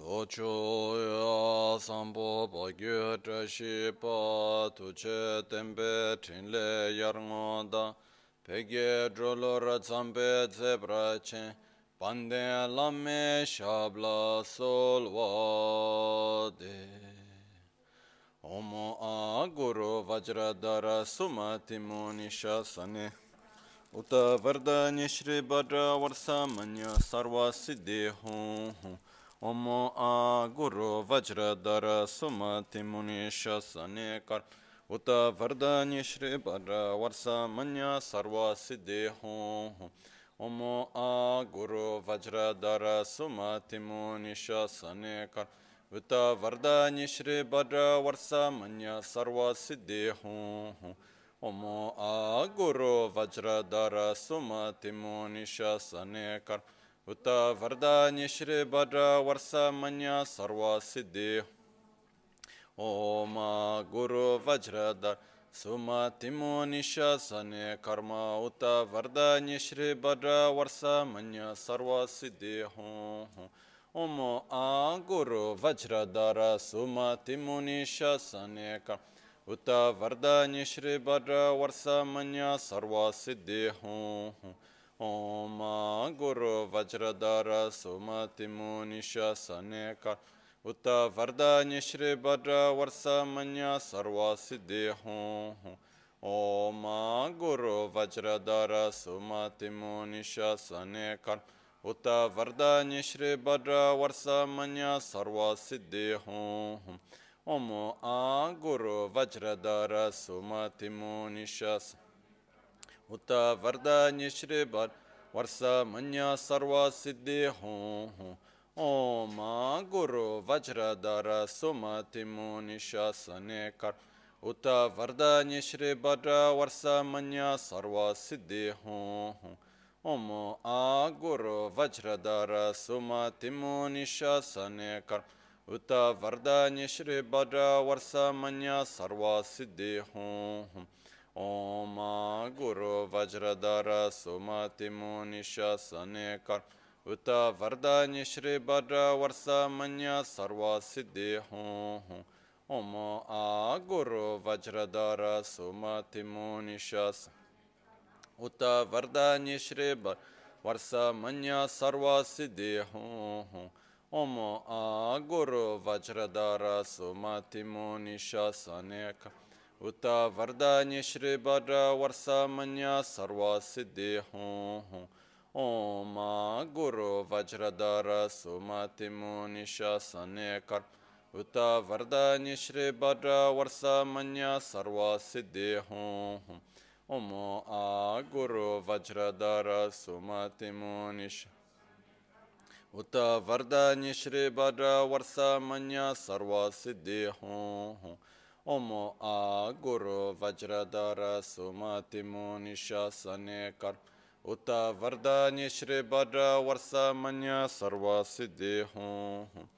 lo cho ya sambo pa gyo tra shi pa tu che tempe trin le yar ngo da pe ge dro lo ra tsampe tse pra chen pande lam me shab la sol wa de Omo a guru vajradara sumati muni shasane. Uta vardanya shri bhadra varsa manya sarva siddhi hum hum ओम आ गुरु वज्रधर सुमति मुनिश सनेकर। उत वरदान्य श्री बर वर्ष मन्य सर्व सिद्धि हो ओम आ गुरु वज्रधर सुमति मुनिश सनेकर। उत वरदान्य श्री बर वर्ष मन्य सर्व सिद्धि हो ओम आ गुरु वज्रधर सुमति मुनिश सनेकर। उत वरदान्य श्री भद्र वर्षमन्य सर्वसिद्धि ॐ गुरु वज्रधर सुमतिमो निशसने कर्म उत वरदान्य श्री भद्र वर्षमन्य सर्वसिद्धि हों ओम आ गुरु वज्रधर सुमतिमो निशसने कर्म उत वरदान्य श्री भद्र वर्षमन्य सर्वसिद्धि हों ओम गुरु वज्रधर सुमतिमो निशनेकर उत वरदान्य श्री भद्र वर्ष मन्य सर्व सिद्धि हों ओम गुरु वज्रधर सुमतिमो निशनेकर उत वरदान्य श्री भद्र वर्ष मन्य सर्व सिद्धि हों ओम आ गुरु वज्रधर सुमतिमो निशनेकर उत वरदान्य श्रीभर वर्ष मन्य सर्व सिद्धि हों ओम गुरु वज्रधर सुमति मुनि शासने कर उत वरदान्य श्रीभर वर्ष मन्य सर्व सिद्धि हों ओम आ गुरु वज्रधर सुमति मुनि शासने कर उत वरदान्य श्रीभर वर्ष मन्य सर्व सिद्धि हों ओम गुरु वज्रधर सुमति मुनिश सनेकर उत वरदान्य श्री वर वर्ष मन सर्व सिद्धि हों ओम आ गुरु वज्रधर सुमति मुनिश उत वरदान्य श्री वर वर्ष मन सर्व सिद्धि हों ओम आ गुरु वज्रधर सुमति मुनिश सनेकर उत वरदान्य श्री वर वर्षमन्य सर्वसिद्धि हों ओम गुरु वज्रधर सुमति मुनिशन कर उत वरदान्य श्री वर वर्षमन्य सर्वसिद्धि हों ओम आ गुरु वज्रधर सुमति मुनिश उत वरदान्य श्री वर वर्षमन्य सर्वसिद्धि हों ओमो आ गुरु वज्रधर सुमतिमो निशासने कर उत वरदान्य श्री वर वर्ष मन सर्व सिद्धि हूँ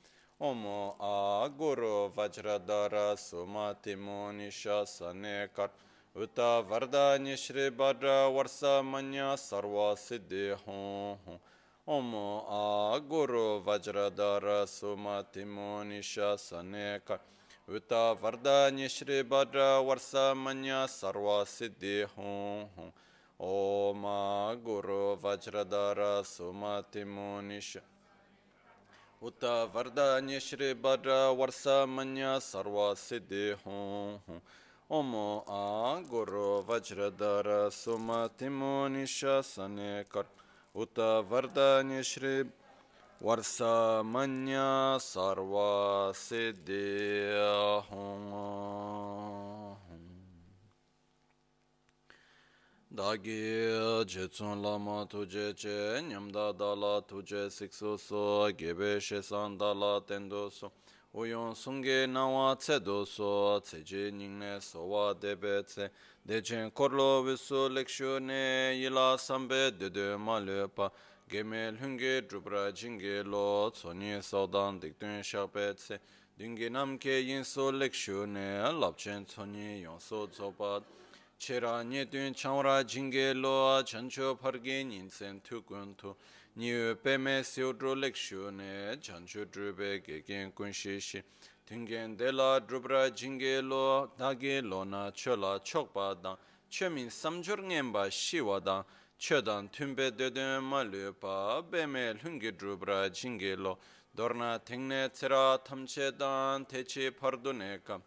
ओम आ गुरु वज्रधर सुमतिमो निशासने कर उत वरदान्य श्री वर वर्ष मन सर्व सिद्धि हूँ ओम आ गुरु वज्रधर सुमतिमो निशासने कर उत वरदान्य श्री भद्र वर्षमन्य सर्व सिद्धि हूँ हूँ ओम गुरु वज्रधर सुमति मुनिष उत वरदान्य श्री भद्र वर्षमन्य सर्व सिद्धि हूँ हूँ ओम आ गुरु वज्रधर सुमति मुनिष सने कर उत वरदान्य श्री वर्षमन्य सर्वसिद्धिहुं दागे जेचुन लामा तुझे चे न्यमदा दाला तुझे सिक्सो सो गेबे शेसान दाला तेंदो सो उयों सुंगे नावा त्से दो सो त्से जे निंगने सोवा देबे त्से देचें कोरलो विसो लेक्षो ने यिला संबे देदे माले पा Gemel hunge drupra jinge lo tsonye saudan dikdun shakpetse dungi namke yinso lekshu ne lapchen tsonye yonso tsopat. Chera nye dun chamra jinge lo chancho parge nyinsen tukun tu. Nyu peme siodro lekshu ne chancho drupe gegen kunshishi tungen dela drupra jinge lo dage lo na chola chokpa dang chemin samjur ngenpa shiwa dang Chodan tumbe dödön ma lüpa, beme lüngi drubra jingi lo, dorna tengne tsira tamche dan techi pardune kam.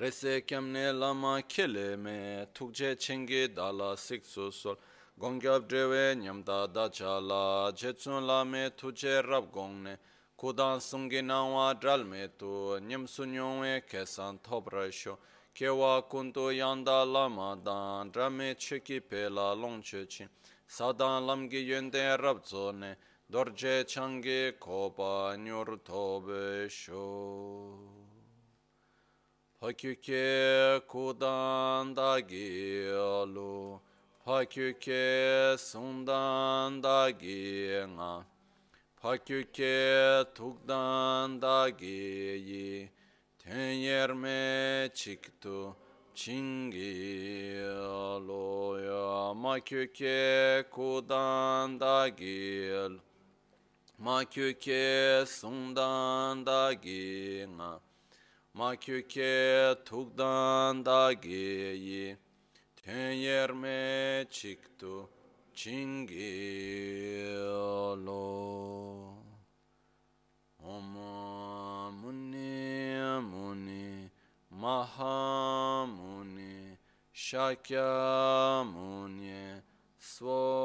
Rese kemne lama kele me, tukje chengi dala siksu sol, gongyab drewe nyamda dacha la, jetsun la me tuje rab gongne, kudan sungi nawa dral me tu, nyamsu nyongwe kesan tobra sho, kewa kuntu yanda lama dan drame cheki pe la long che chin sadan lam gi yende rab zo ne dorje changi kopa nyur tobe sho. Hakike kudan da gi alu hakike sundan da gi nga. Hakike tukdan da gi yi Tenyerme çıktı çingi aloya. Makyuke kudan da gil. Makyuke sundan da giyenga. Makyuke tukdan da giyi. Tenyerme çıktı çingi alo. Om Mahamuni Shakyamuni Swaha.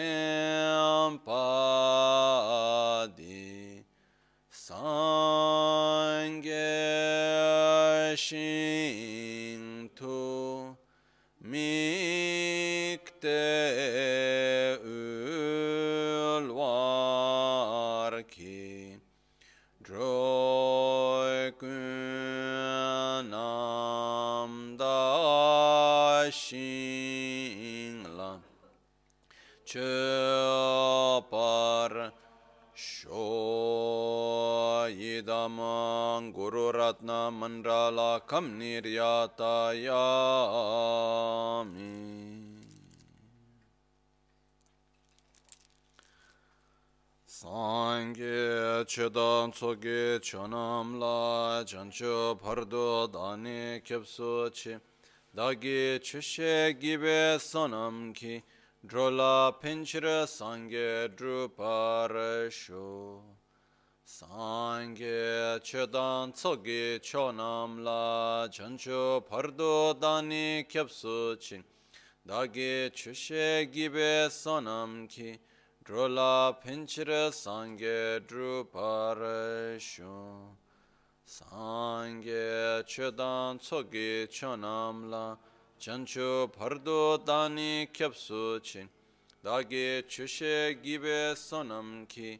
Sangye mandrāla kam niryātayāmi. Sāṅgye chidaṁ tsukhi chonam la chanchu bhardo dāni kyabsu chi dāgi chishe gibe sonam ki drola pinchira sāṅgye druparashu. Sangye Chedan Tsogi Chonam La Chancho Pardo Dani Kyapsu Chin Dagi Chushe Gibe Sonam Ki Drola Pinchira Sangye Druparasho Sangye Chedan Tsogi Chonam La chancho pardo dani kyapsu chin dagi chushe gibe sonam ki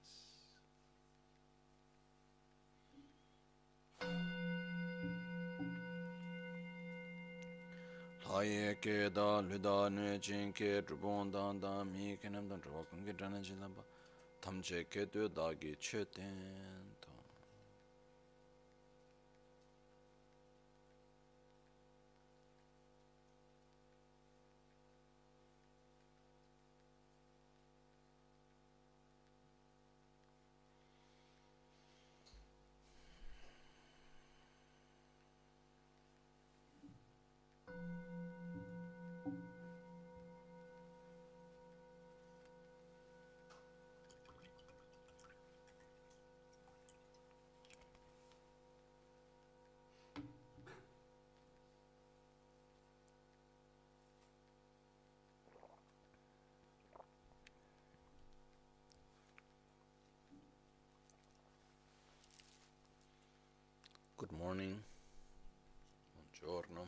Lāyé kē dā lū dā nē chīn kē trūpōn dāng dā mī kē nēm dāng trūpā kōng kē chē tēn Good morning. Buongiorno.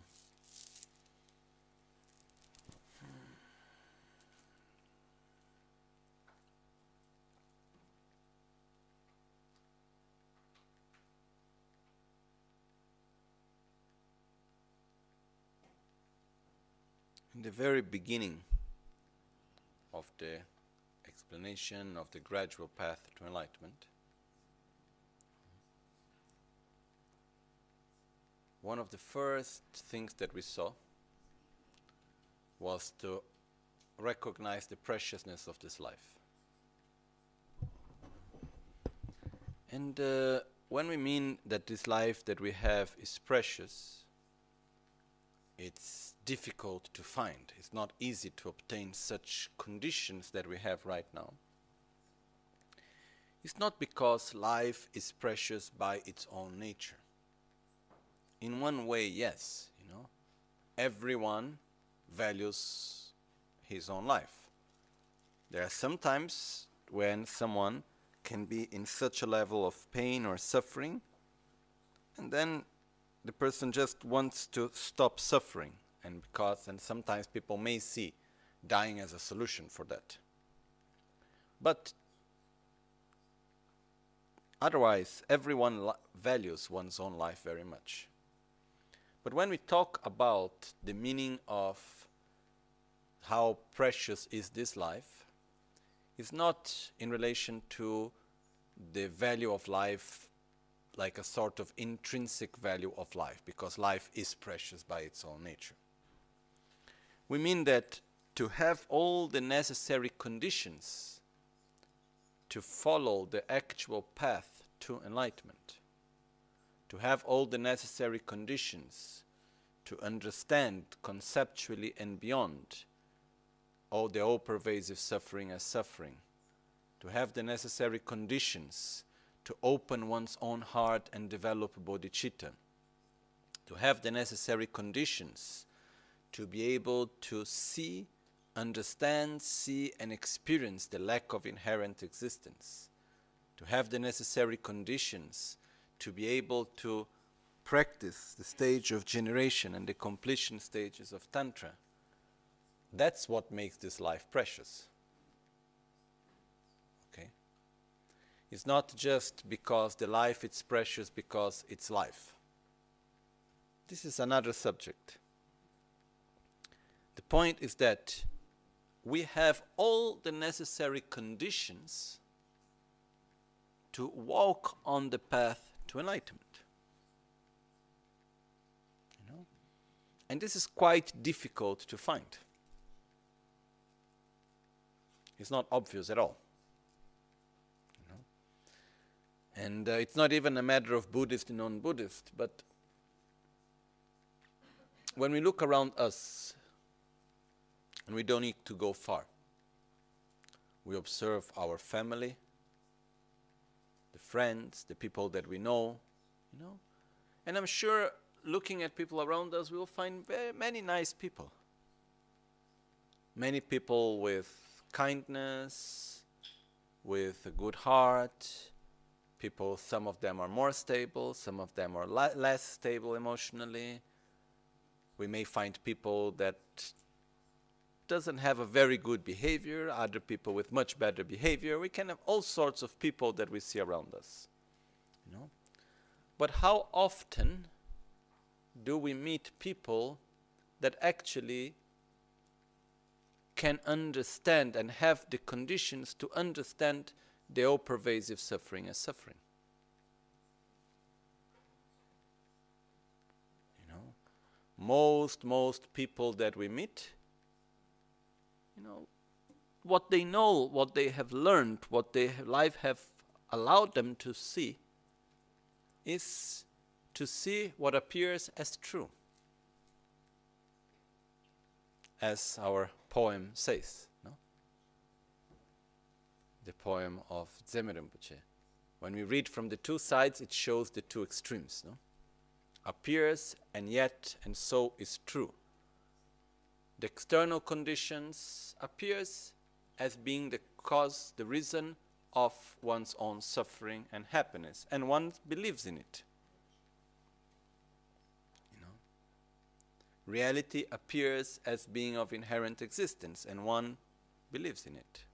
In the very beginning of the explanation of the gradual path to enlightenment, one of the first things that we saw was to recognize the preciousness of this life. And uh, when we mean that this life that we have is precious, it's difficult to find. It's not easy to obtain such conditions that we have right now. It's not because life is precious by its own nature in one way, yes, you know, everyone values his own life. There are some times when someone can be in such a level of pain or suffering, and then the person just wants to stop suffering, and because, and sometimes people may see dying as a solution for that. But otherwise, everyone values one's own life very much. But when we talk about the meaning of how precious is this life, it's not in relation to the value of life like a sort of intrinsic value of life, because life is precious by its own nature. We mean that to have all the necessary conditions to follow the actual path to enlightenment to have all the necessary conditions to understand conceptually and beyond all the all pervasive suffering as suffering, to have the necessary conditions to open one's own heart and develop bodhicitta, to have the necessary conditions to be able to see, understand, see, and experience the lack of inherent existence, to have the necessary conditions to be able to practice the stage of generation and the completion stages of Tantra. That's what makes this life precious. Okay? It's not just because the life is precious because it's life. This is another subject. The point is that we have all the necessary conditions to walk on the path to enlightenment. You know? And this is quite difficult to find. It's not obvious at all. You know? And uh, it's not even a matter of Buddhist and non Buddhist, but when we look around us, and we don't need to go far, we observe our family, friends, the people that we know, you know. And I'm sure looking at people around us, we will find very many nice people. Many people with kindness, with a good heart. People, some of them are more stable, some of them are less stable emotionally. We may find people that doesn't have a very good behavior, other people with much better behavior. We can have all sorts of people that we see around us. You know? But how often do we meet people that actually can understand and have the conditions to understand the all pervasive suffering as suffering? You know, most, most people that we meet you know, what they know, what they have learned, what their life have allowed them to see is to see what appears as true. As our poem says, no? The poem of Dzeme Rinpoche. When we read from the two sides, it shows the two extremes, no? Appears and yet and so is true the external conditions appears as being the cause, the reason of one's own suffering and happiness, and one believes in it. You know? Reality appears as being of inherent existence, and one believes in it.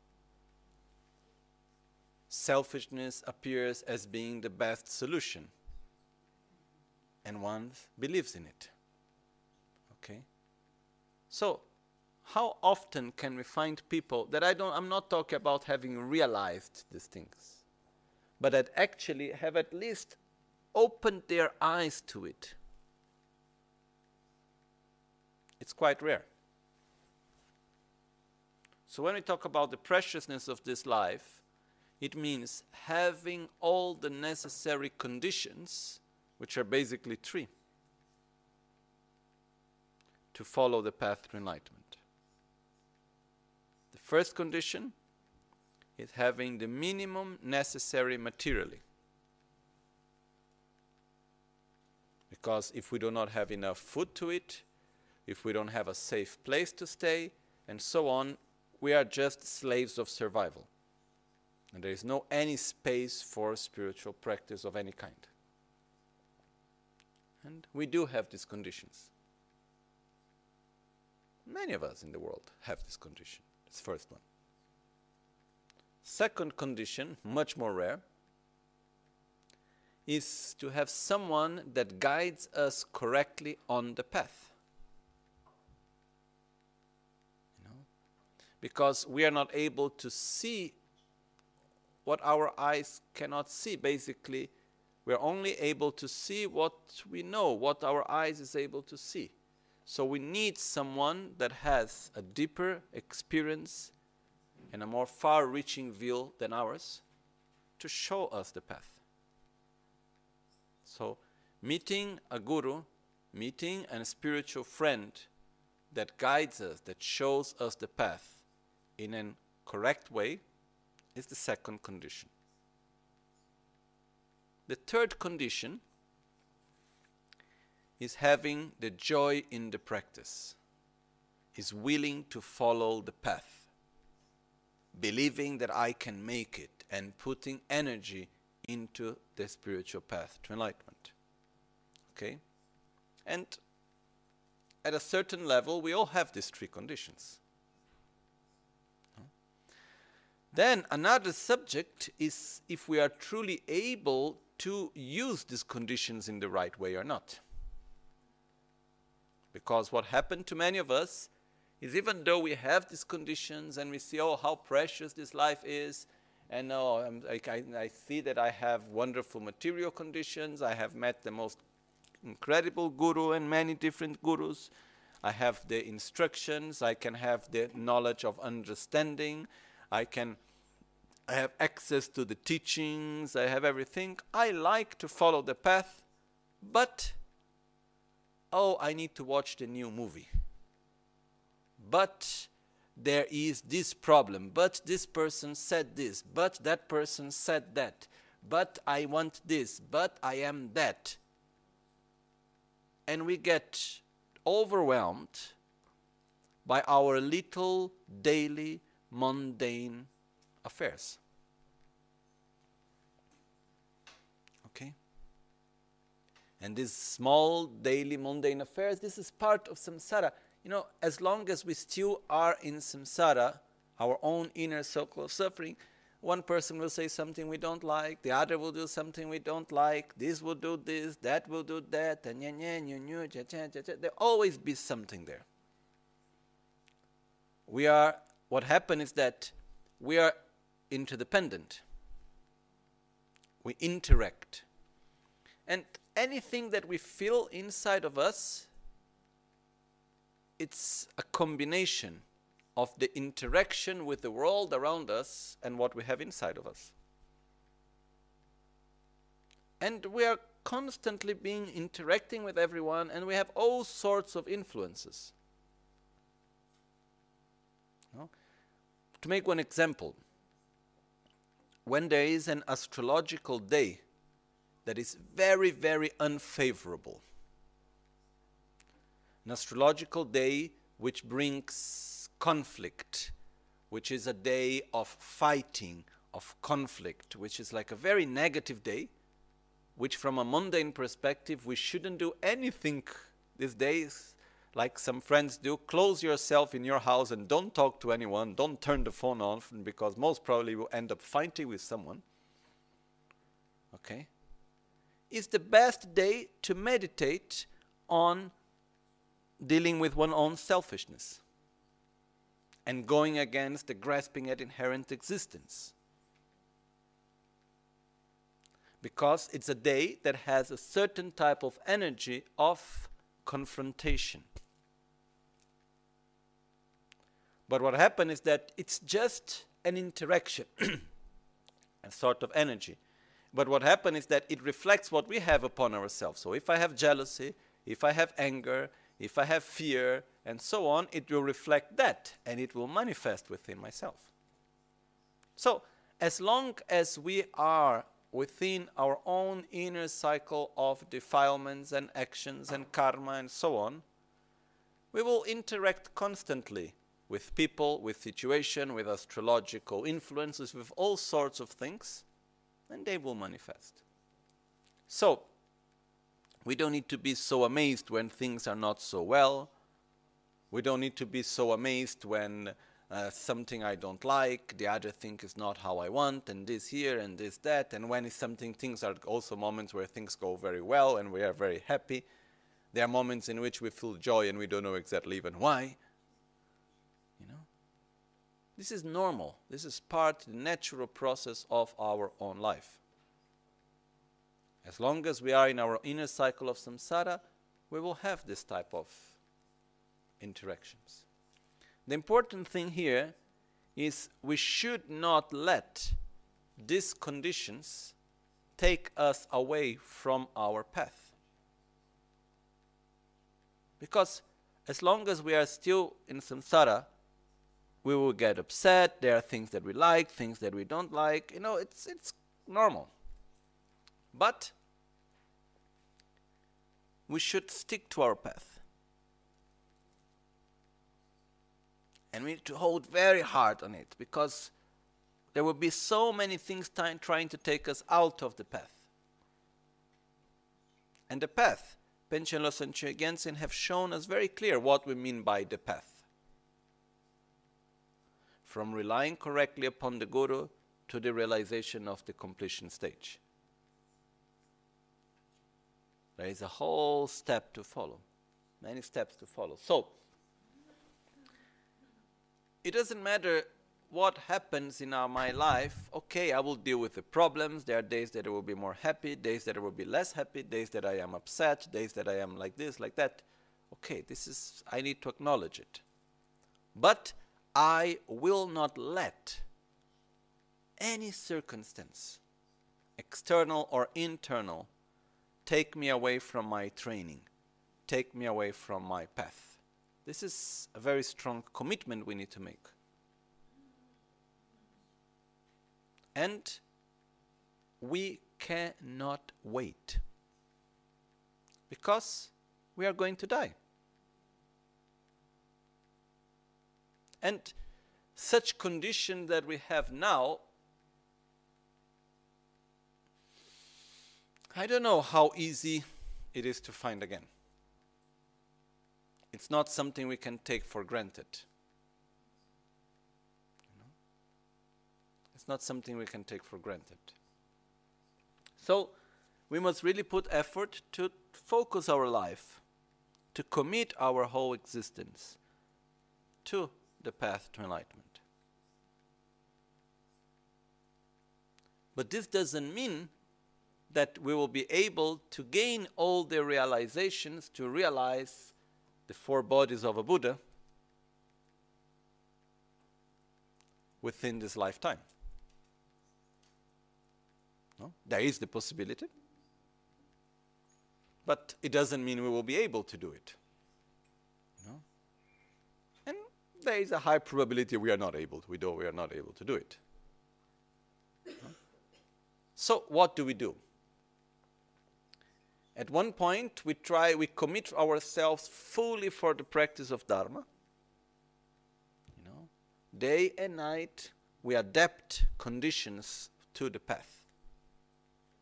Selfishness appears as being the best solution, and one believes in it. Okay? So, how often can we find people that I don't, I'm not talking about having realized these things, but that actually have at least opened their eyes to it? It's quite rare. So, when we talk about the preciousness of this life, it means having all the necessary conditions, which are basically three, to follow the path to enlightenment. The first condition is having the minimum necessary materially. Because if we do not have enough food to eat, if we don't have a safe place to stay, and so on, we are just slaves of survival. And there is no any space for spiritual practice of any kind. And we do have these conditions. Many of us in the world have this condition. It's first one. Second condition, much more rare, is to have someone that guides us correctly on the path. because we are not able to see what our eyes cannot see. Basically, we're only able to see what we know, what our eyes is able to see. So we need someone that has a deeper experience and a more far reaching view than ours to show us the path. So, meeting a guru, meeting a spiritual friend that guides us, that shows us the path, in a correct way is the second condition. The third condition is having the joy in the practice, is willing to follow the path, believing that I can make it, and putting energy into the spiritual path to enlightenment. Okay? And at a certain level, we all have these three conditions. Then another subject is if we are truly able to use these conditions in the right way or not. Because what happened to many of us is even though we have these conditions and we see, oh, how precious this life is, and oh, I, I see that I have wonderful material conditions, I have met the most incredible guru and many different gurus, I have the instructions, I can have the knowledge of understanding, I can I have access to the teachings, I have everything. I like to follow the path, but oh, I need to watch the new movie. But there is this problem, but this person said this, but that person said that, but I want this, but I am that. And we get overwhelmed by our little daily mundane affairs. Okay? And these small daily mundane affairs, this is part of samsara. You know, as long as we still are in samsara, our own inner circle of suffering, one person will say something we don't like, the other will do something we don't like, this will do this, that will do that, and nya nya nya cha cha cha cha. There always be something there. We are what happens is that we are interdependent. We interact. And anything that we feel inside of us, it's a combination of the interaction with the world around us and what we have inside of us. And we are constantly being interacting with everyone and we have all sorts of influences. No? To make one example, when there is an astrological day that is very, very unfavorable, an astrological day which brings conflict, which is a day of fighting, of conflict, which is like a very negative day, which from a mundane perspective we shouldn't do anything these days like some friends do, close yourself in your house and don't talk to anyone, don't turn the phone off, because most probably you will end up fighting with someone. Okay? Is the best day to meditate on dealing with one's own selfishness and going against the grasping at inherent existence. Because it's a day that has a certain type of energy of confrontation. But what happens is that it's just an interaction, a sort of energy. But what happens is that it reflects what we have upon ourselves. So if I have jealousy, if I have anger, if I have fear, and so on, it will reflect that and it will manifest within myself. So, as long as we are within our own inner cycle of defilements and actions and karma and so on, we will interact constantly with people, with situation, with astrological influences, with all sorts of things, and they will manifest. So, we don't need to be so amazed when things are not so well. We don't need to be so amazed when uh, something I don't like, the other thing is not how I want, and this here and this that. And when something, things are also moments where things go very well and we are very happy. There are moments in which we feel joy and we don't know exactly even why. This is normal. This is part, of the natural process of our own life. As long as we are in our inner cycle of samsara, we will have this type of interactions. The important thing here is we should not let these conditions take us away from our path. Because as long as we are still in samsara, we will get upset. There are things that we like, things that we don't like. You know, it's, it's normal. But we should stick to our path. And we need to hold very hard on it because there will be so many things trying to take us out of the path. And the path, Panchen Losang Gyaltsen have shown us very clear what we mean by the path. From relying correctly upon the Guru to the realization of the completion stage. There is a whole step to follow, many steps to follow. So, it doesn't matter what happens in our, my life. Okay, I will deal with the problems. There are days that I will be more happy, days that I will be less happy, days that I am upset, days that I am like this, like that. Okay, this is, I need to acknowledge it. But I will not let any circumstance, external or internal, take me away from my training, take me away from my path. This is a very strong commitment we need to make. And we cannot wait because we are going to die. And such condition that we have now, I don't know how easy it is to find again. It's not something we can take for granted. You know? It's not something we can take for granted. So, we must really put effort to focus our life, to commit our whole existence to the path to enlightenment. But this doesn't mean that we will be able to gain all the realizations to realize the four bodies of a Buddha within this lifetime. No? There is the possibility, but it doesn't mean we will be able to do it. No? And there is a high probability we are not able to, we, do, we are not able to do it. So, what do we do? At one point, we try, we commit ourselves fully for the practice of Dharma. You know, day and night, we adapt conditions to the path.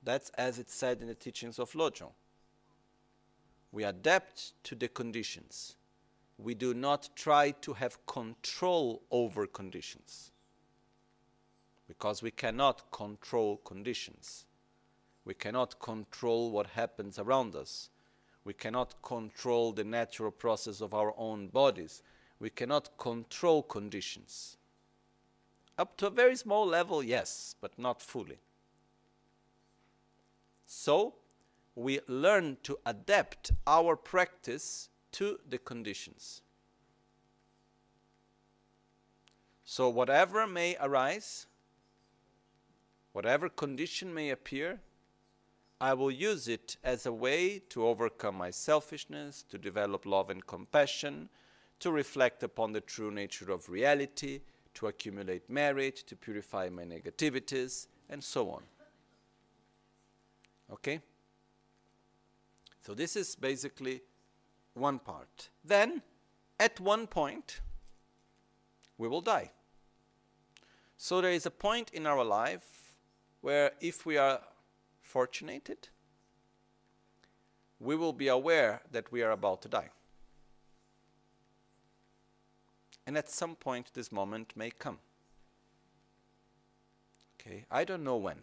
That's as it's said in the teachings of Lojong. We adapt to the conditions. We do not try to have control over conditions. Because we cannot control conditions. We cannot control what happens around us. We cannot control the natural process of our own bodies. We cannot control conditions. Up to a very small level, yes, but not fully. So, we learn to adapt our practice to the conditions. So, whatever may arise, whatever condition may appear, I will use it as a way to overcome my selfishness, to develop love and compassion, to reflect upon the true nature of reality, to accumulate merit, to purify my negativities, and so on. Okay? So, this is basically one part. Then, at one point, we will die. So, there is a point in our life where, if we are fortunated, we will be aware that we are about to die. And at some point, this moment may come. Okay, I don't know when.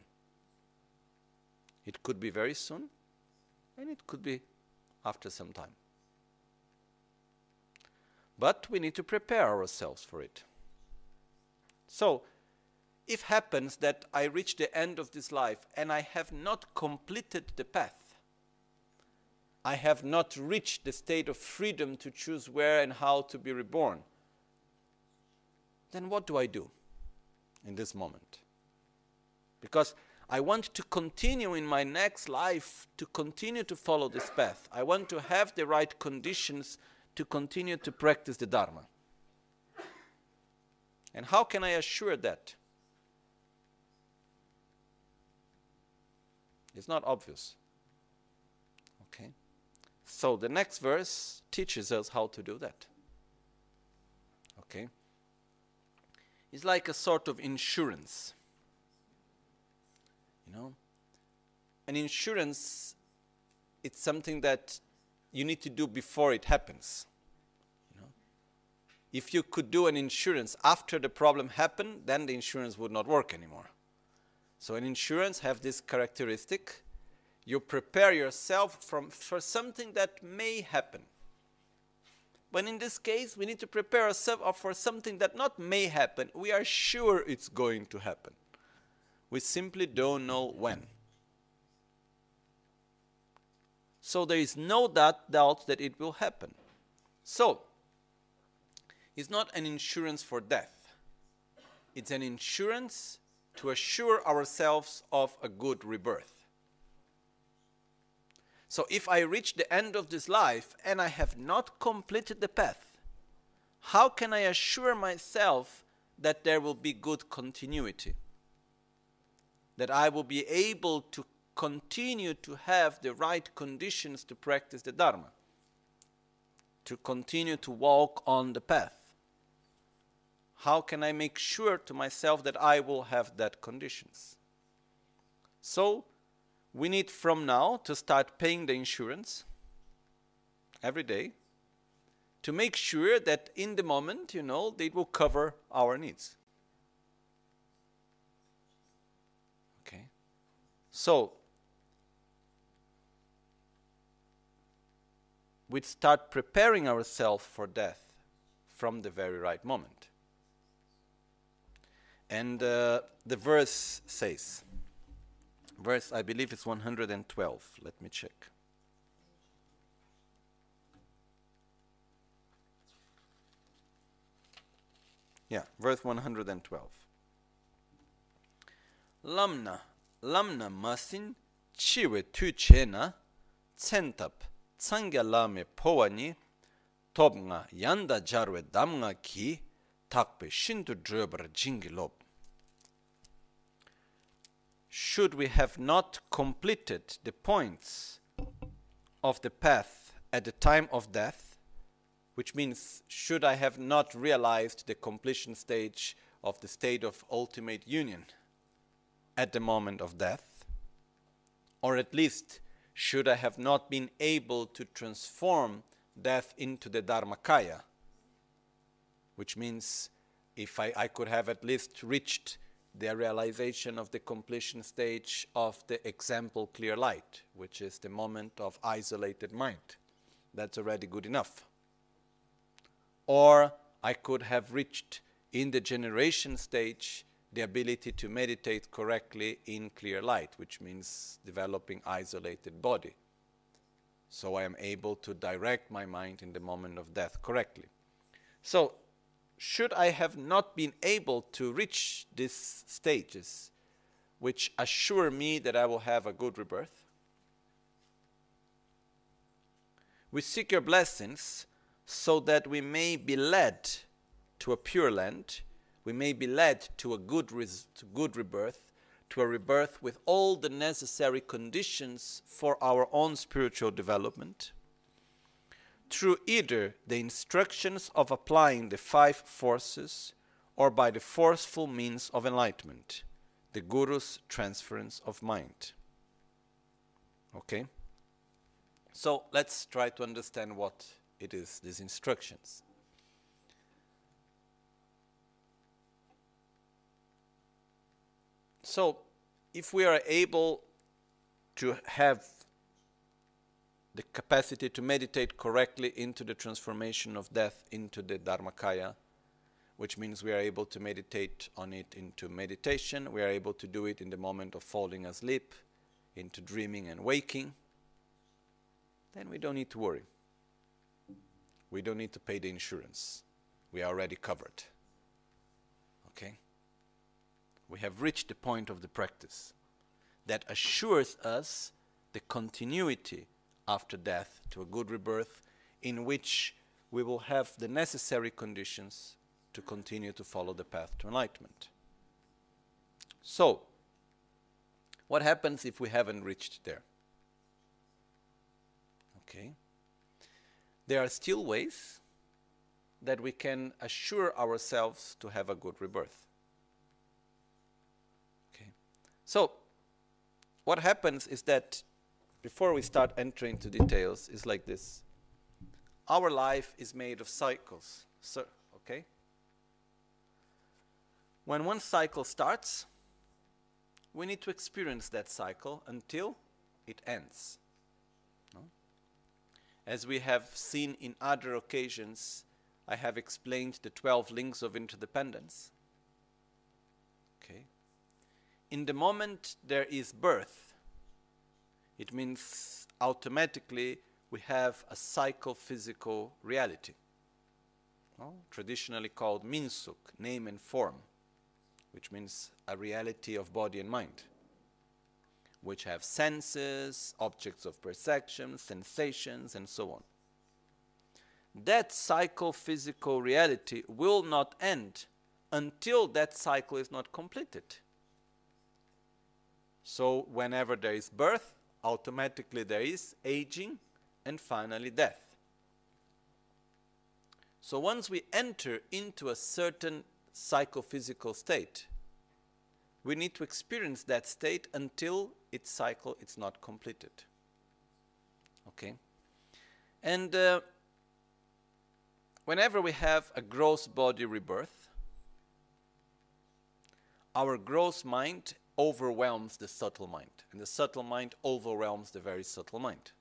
It could be very soon, and it could be after some time. But we need to prepare ourselves for it. So, if happens that I reach the end of this life and I have not completed the path, I have not reached the state of freedom to choose where and how to be reborn, then what do I do in this moment? Because I want to continue in my next life to continue to follow this path. I want to have the right conditions to continue to practice the Dharma. And how can I assure that? It's not obvious. Okay? So the next verse teaches us how to do that. Okay? It's like a sort of insurance. You know? An insurance it's something that you need to do before it happens. You know? If you could do an insurance after the problem happened, then the insurance would not work anymore. So an insurance have this characteristic. You prepare yourself from, for something that may happen. But in this case, we need to prepare ourselves for something that not may happen. We are sure it's going to happen. We simply don't know when. So there is no doubt, that it will happen. So, it's not an insurance for death. It's an insurance to assure ourselves of a good rebirth. So if I reach the end of this life and I have not completed the path, how can I assure myself that there will be good continuity? That I will be able to continue to have the right conditions to practice the Dharma, to continue to walk on the path how can I make sure to myself that I will have that conditions? So, we need from now to start paying the insurance every day to make sure that in the moment, you know, it will cover our needs. Okay? So, we start preparing ourselves for death from the very right moment. And uh, the verse says, verse I believe it's 112. Let me check. Yeah, verse 112. Lamna, lamna masin chiwe tu chena tsentap tsangya lame powani tobnga yanda jarwe ki takpe jingilob should we have not completed the points of the path at the time of death, which means should I have not realized the completion stage of the state of ultimate union at the moment of death, or at least should I have not been able to transform death into the Dharmakaya, which means if I, I could have at least reached the realization of the completion stage of the example clear light, which is the moment of isolated mind. That's already good enough. Or I could have reached in the generation stage the ability to meditate correctly in clear light, which means developing isolated body. So I am able to direct my mind in the moment of death correctly. So should I have not been able to reach these stages, which assure me that I will have a good rebirth? We seek your blessings so that we may be led to a pure land, we may be led to a good, res- to good rebirth, to a rebirth with all the necessary conditions for our own spiritual development through either the instructions of applying the five forces or by the forceful means of enlightenment, the Guru's transference of mind. Okay? So let's try to understand what it is, these instructions. So, if we are able to have the capacity to meditate correctly into the transformation of death into the Dharmakaya, which means we are able to meditate on it into meditation, we are able to do it in the moment of falling asleep, into dreaming and waking, then we don't need to worry. We don't need to pay the insurance. We are already covered. Okay? We have reached the point of the practice that assures us the continuity after death to a good rebirth in which we will have the necessary conditions to continue to follow the path to enlightenment. So, what happens if we haven't reached there? Okay. There are still ways that we can assure ourselves to have a good rebirth. So, what happens is that before we start entering into details, is like this. Our life is made of cycles, so, okay? When one cycle starts, we need to experience that cycle until it ends. No? As we have seen in other occasions, I have explained the 12 links of interdependence. In the moment there is birth, it means automatically we have a psychophysical reality, well, traditionally called minsuk, name and form, which means a reality of body and mind, which have senses, objects of perception, sensations, and so on. That psychophysical reality will not end until that cycle is not completed. So, whenever there is birth, automatically there is aging and finally death. So once we enter into a certain psychophysical state, we need to experience that state until its cycle is not completed. Okay? And uh, whenever we have a gross body rebirth, our gross mind overwhelms the subtle mind, and the subtle mind overwhelms the very subtle mind.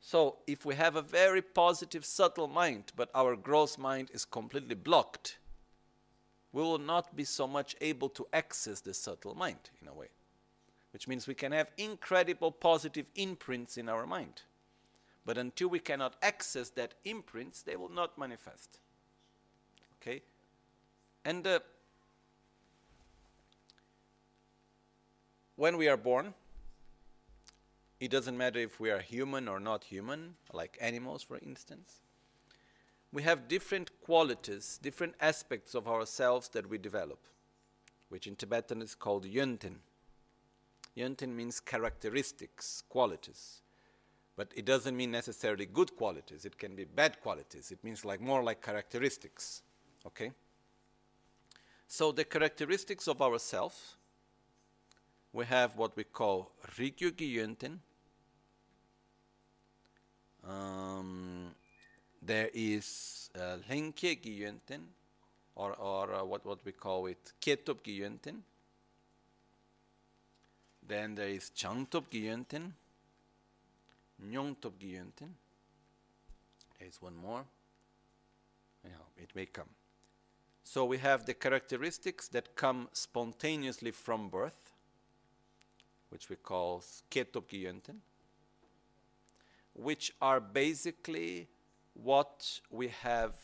So, if we have a very positive, subtle mind, but our gross mind is completely blocked, we will not be so much able to access the subtle mind in a way. Which means we can have incredible positive imprints in our mind. But until we cannot access that imprints, they will not manifest. Okay? And uh, when we are born, it doesn't matter if we are human or not human, like animals, for instance. We have different qualities, different aspects of ourselves that we develop, which in Tibetan is called yönten. Yönten means characteristics, qualities. But it doesn't mean necessarily good qualities. It can be bad qualities. It means like more like characteristics. Okay? So the characteristics of ourselves we have what we call Rikyugi Yönten, Um, there is uh, Lenkye Gyönten, or, or uh, what, what we call it, Ketop Gyönten. Then there is Changtop Gyönten, Nyongtop Gyönten. There is one more. Yeah, it may come. So we have the characteristics that come spontaneously from birth, which we call Ketopgyönten, which are basically what we have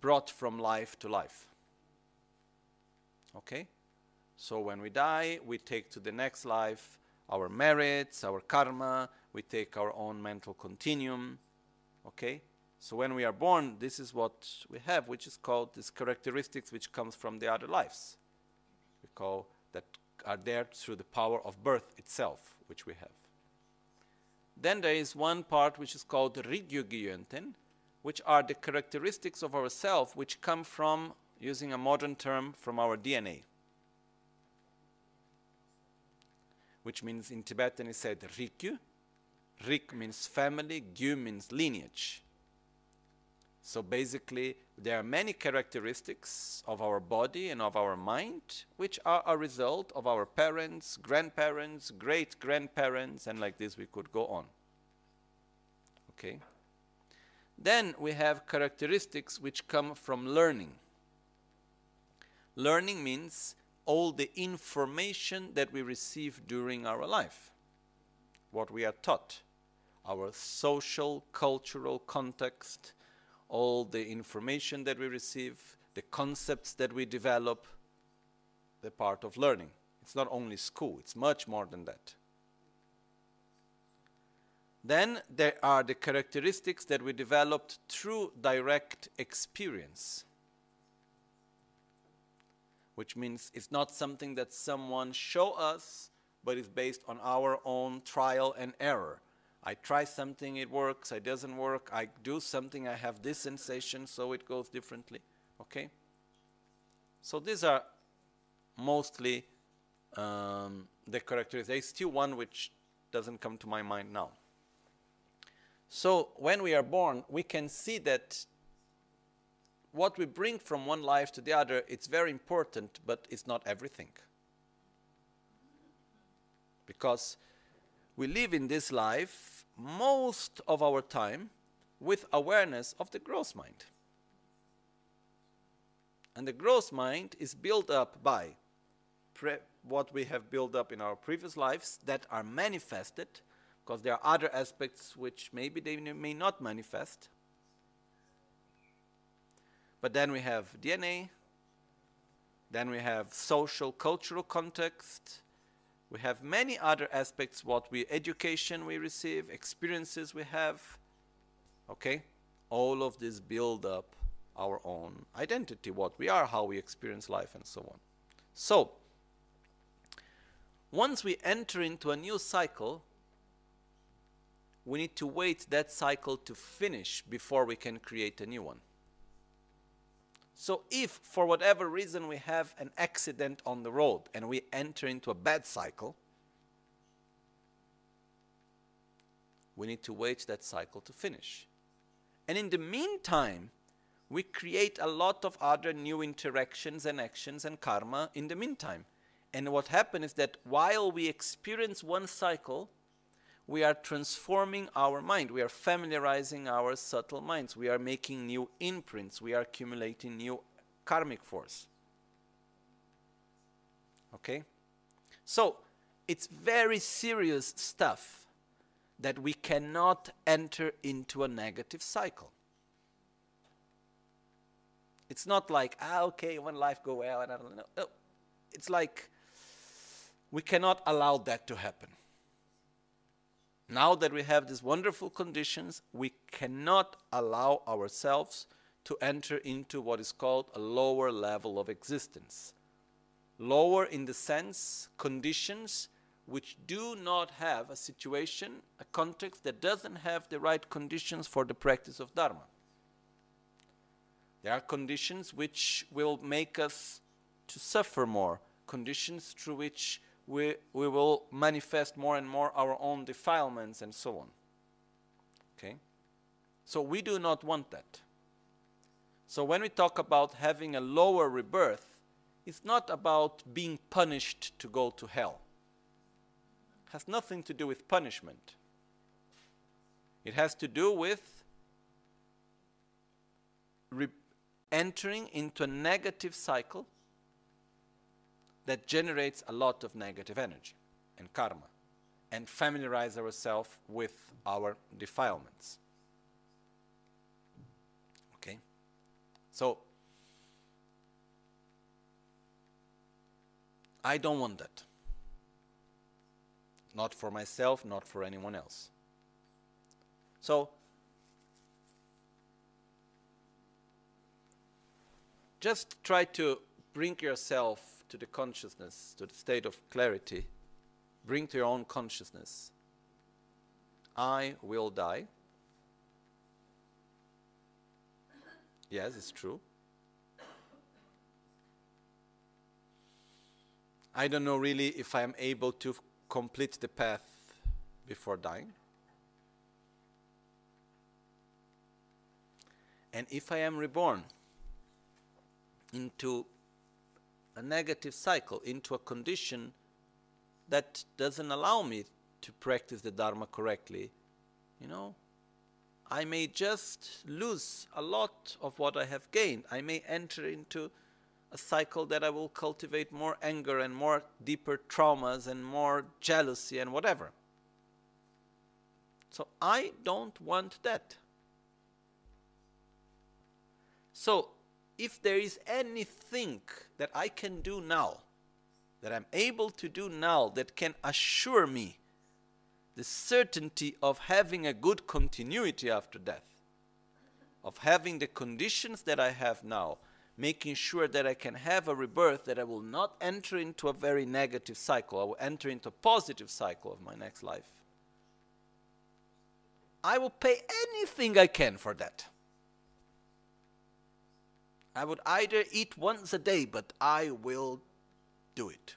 brought from life to life. Okay? So when we die, we take to the next life our merits, our karma, we take our own mental continuum. Okay? So when we are born, this is what we have, which is called these characteristics which comes from the other lives. We call that are there through the power of birth itself, which we have. Then there is one part which is called Rigyugiyönten, which are the characteristics of ourself which come from, using a modern term, from our DNA. Which means in Tibetan is said Rikyu. Rik means family, Gyu means lineage. So basically, there are many characteristics of our body and of our mind which are a result of our parents, grandparents, great grandparents, and like this we could go on. Okay? Then we have characteristics which come from learning. Learning means all the information that we receive during our life, what we are taught, our social, cultural context all the information that we receive, the concepts that we develop, the part of learning. It's not only school, it's much more than that. Then there are the characteristics that we developed through direct experience, which means it's not something that someone show us, but it's based on our own trial and error. I try something, it works, it doesn't work. I do something, I have this sensation, so it goes differently. Okay? So these are mostly um, the characteristics. There is still one which doesn't come to my mind now. So when we are born, we can see that what we bring from one life to the other, it's very important, but it's not everything. Because we live in this life most of our time with awareness of the gross mind. And the gross mind is built up by what we have built up in our previous lives that are manifested, because there are other aspects which maybe they may not manifest. But then we have DNA, then we have social, cultural context, we have many other aspects what we education we receive experiences we have okay? All of this build up our own identity what we are how we experience life and so on. So once we enter into a new cycle we need to wait that cycle to finish before we can create a new one so if for whatever reason we have an accident on the road and we enter into a bad cycle, we need to wait that cycle to finish. And in the meantime, we create a lot of other new interactions and actions and karma in the meantime. And what happens is that while we experience one cycle, we are transforming our mind. We are familiarizing our subtle minds. We are making new imprints. We are accumulating new karmic force. Okay? So, it's very serious stuff that we cannot enter into a negative cycle. It's not like, ah, okay, when life go well, and I don't know. No. It's like we cannot allow that to happen. Now that we have these wonderful conditions, we cannot allow ourselves to enter into what is called a lower level of existence. Lower in the sense, conditions which do not have a situation, a context that doesn't have the right conditions for the practice of Dharma. There are conditions which will make us to suffer more, conditions through which we, we will manifest more and more our own defilements and so on. Okay? So we do not want that. So when we talk about having a lower rebirth, it's not about being punished to go to hell. It has nothing to do with punishment. It has to do with entering into a negative cycle that generates a lot of negative energy and karma and familiarize ourselves with our defilements. Okay? So, I don't want that. Not for myself, not for anyone else. So, just try to bring yourself to the consciousness, to the state of clarity. Bring to your own consciousness I will die. Yes, it's true. I don't know really if I am able to complete the path before dying. And if I am reborn into a negative cycle, into a condition that doesn't allow me to practice the Dharma correctly, you know, I may just lose a lot of what I have gained. I may enter into a cycle that I will cultivate more anger and more deeper traumas and more jealousy and whatever. So I don't want that. So if there is anything that I can do now, that I'm able to do now, that can assure me the certainty of having a good continuity after death, of having the conditions that I have now, making sure that I can have a rebirth, that I will not enter into a very negative cycle, I will enter into a positive cycle of my next life. I will pay anything I can for that. I would either eat once a day, but I will do it.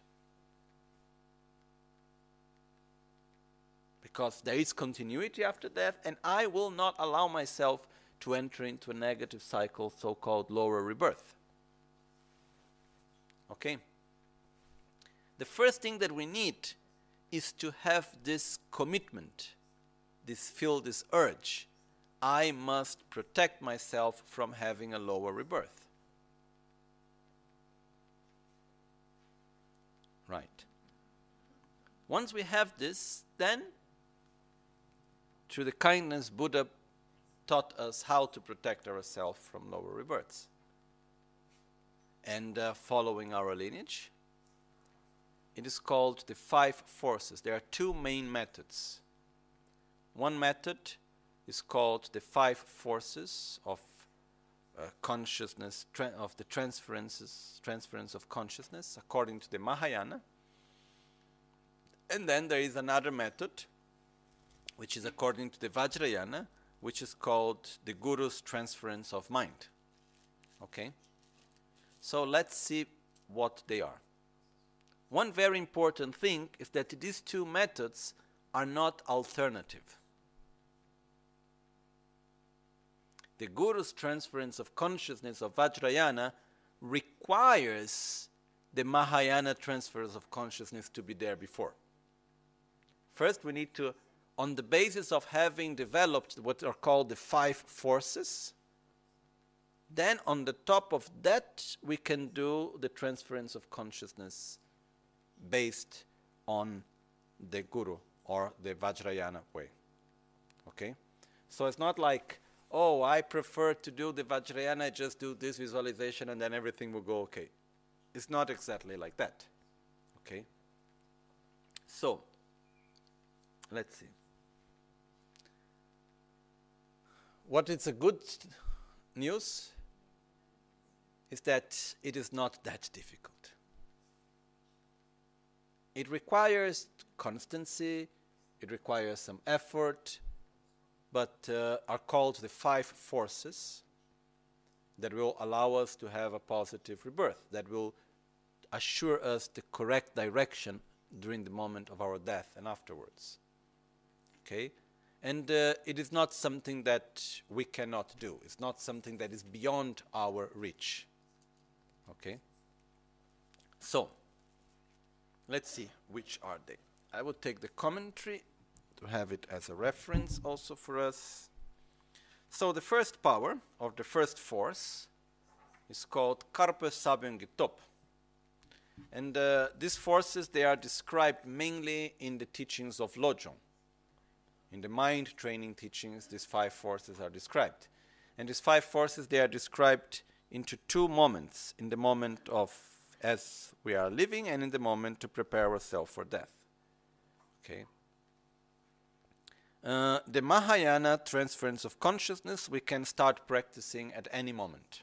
Because there is continuity after death, and I will not allow myself to enter into a negative cycle, so called lower rebirth. Okay? The first thing that we need is to have this commitment, this feel this urge. I must protect myself from having a lower rebirth. Right. Once we have this, then through the kindness, Buddha taught us how to protect ourselves from lower rebirths. And uh, following our lineage, it is called the five forces. There are two main methods. One method is called the five forces of uh, consciousness of the transferences transference of consciousness according to the Mahayana. And then there is another method, which is according to the Vajrayana, which is called the Guru's transference of mind. Okay? So let's see what they are. One very important thing is that these two methods are not alternative. the Guru's transference of consciousness of Vajrayana requires the Mahayana transfers of consciousness to be there before. First, we need to, on the basis of having developed what are called the five forces, then on the top of that, we can do the transference of consciousness based on the Guru or the Vajrayana way. Okay? So it's not like oh, I prefer to do the Vajrayana, just do this visualization and then everything will go okay. It's not exactly like that. Okay? So, let's see. What is a good news is that it is not that difficult. It requires constancy, it requires some effort, but uh, are called the five forces that will allow us to have a positive rebirth, that will assure us the correct direction during the moment of our death and afterwards. Okay? And uh, it is not something that we cannot do. It's not something that is beyond our reach. Okay? So, let's see which are they. I will take the commentary to have it as a reference also for us. So the first power, or the first force, is called Karpe Sabengitop. And uh, these forces, they are described mainly in the teachings of Lojong. In the mind training teachings, these five forces are described. And these five forces, they are described into two moments. In the moment of as we are living and in the moment to prepare ourselves for death. Okay. Uh, the Mahayana transference of consciousness we can start practicing at any moment.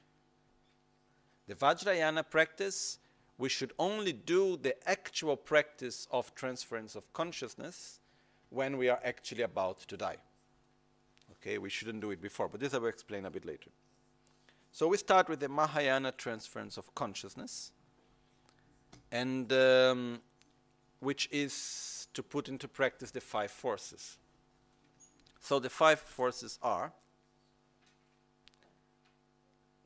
The Vajrayana practice, we should only do the actual practice of transference of consciousness when we are actually about to die. Okay, we shouldn't do it before, but this I will explain a bit later. So we start with the Mahayana transference of consciousness, and um, which is to put into practice the five forces. So the five forces are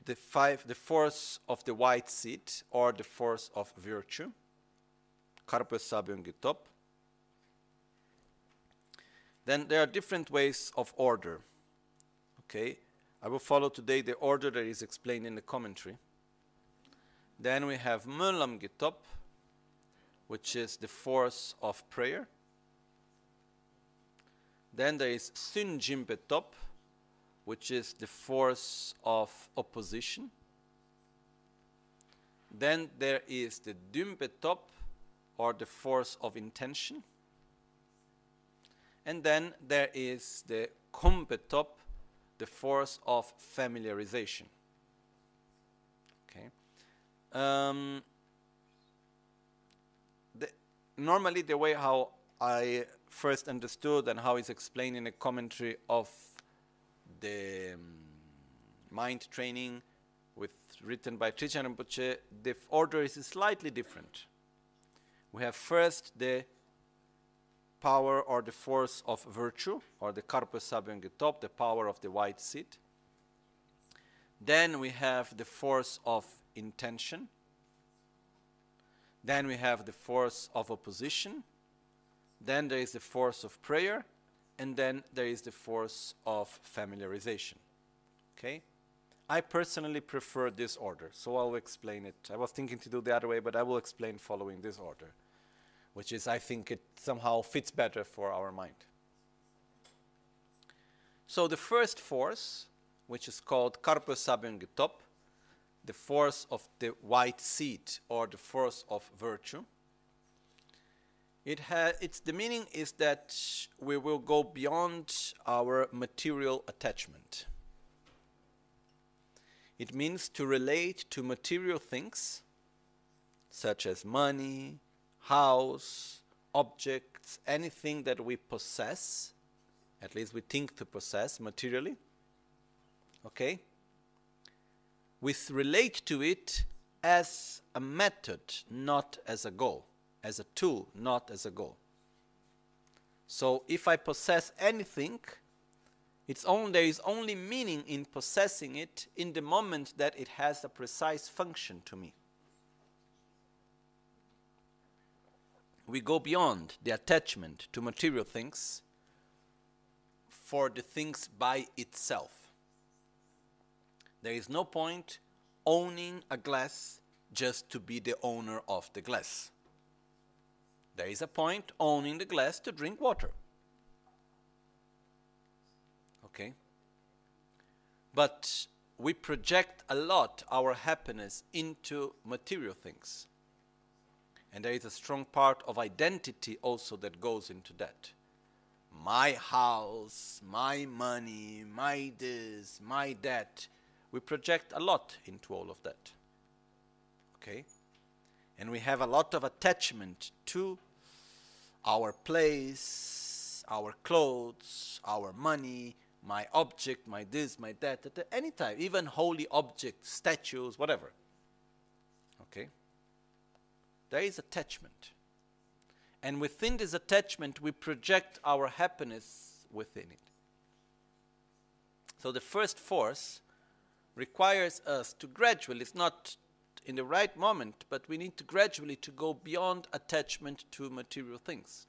the five the force of the white seed or the force of virtue. Karpa Sabyongitop. Then there are different ways of order. Okay, I will follow today the order that is explained in the commentary. Then we have Mulam Gitop, which is the force of prayer. Then there is Sun Jimpetop, which is the force of opposition. Then there is the Dumpetop, or the force of intention. And then there is the Kompetop, the force of familiarization. Okay. Um, the, normally, the way how I first understood and how it's explained in a commentary of the um, mind training with written by Trijang Rinpoche, the order is slightly different. We have first the power or the force of virtue, or the Karpa top, the power of the white seed. Then we have the force of intention. Then we have the force of opposition. Then there is the force of prayer. And then there is the force of familiarization. Okay? I personally prefer this order, so I'll explain it. I was thinking to do the other way, but I will explain following this order, which is, I think, it somehow fits better for our mind. So the first force, which is called Karpa Sabengitop, the force of the white seed or the force of virtue. It ha- it's the meaning is that we will go beyond our material attachment. It means to relate to material things such as money, house, objects, anything that we possess, at least we think to possess materially. Okay? we relate to it as a method, not as a goal, as a tool, not as a goal. So if I possess anything, it's only, there is only meaning in possessing it in the moment that it has a precise function to me. We go beyond the attachment to material things for the things by itself. There is no point owning a glass just to be the owner of the glass. There is a point owning the glass to drink water. Okay? But we project a lot our happiness into material things. And there is a strong part of identity also that goes into that. My house, my money, my this, my that we project a lot into all of that. Okay? And we have a lot of attachment to our place, our clothes, our money, my object, my this, my that, at any time, even holy objects, statues, whatever. There is attachment. And within this attachment, we project our happiness within it. So the first force requires us to gradually, it's not in the right moment, but we need to gradually to go beyond attachment to material things.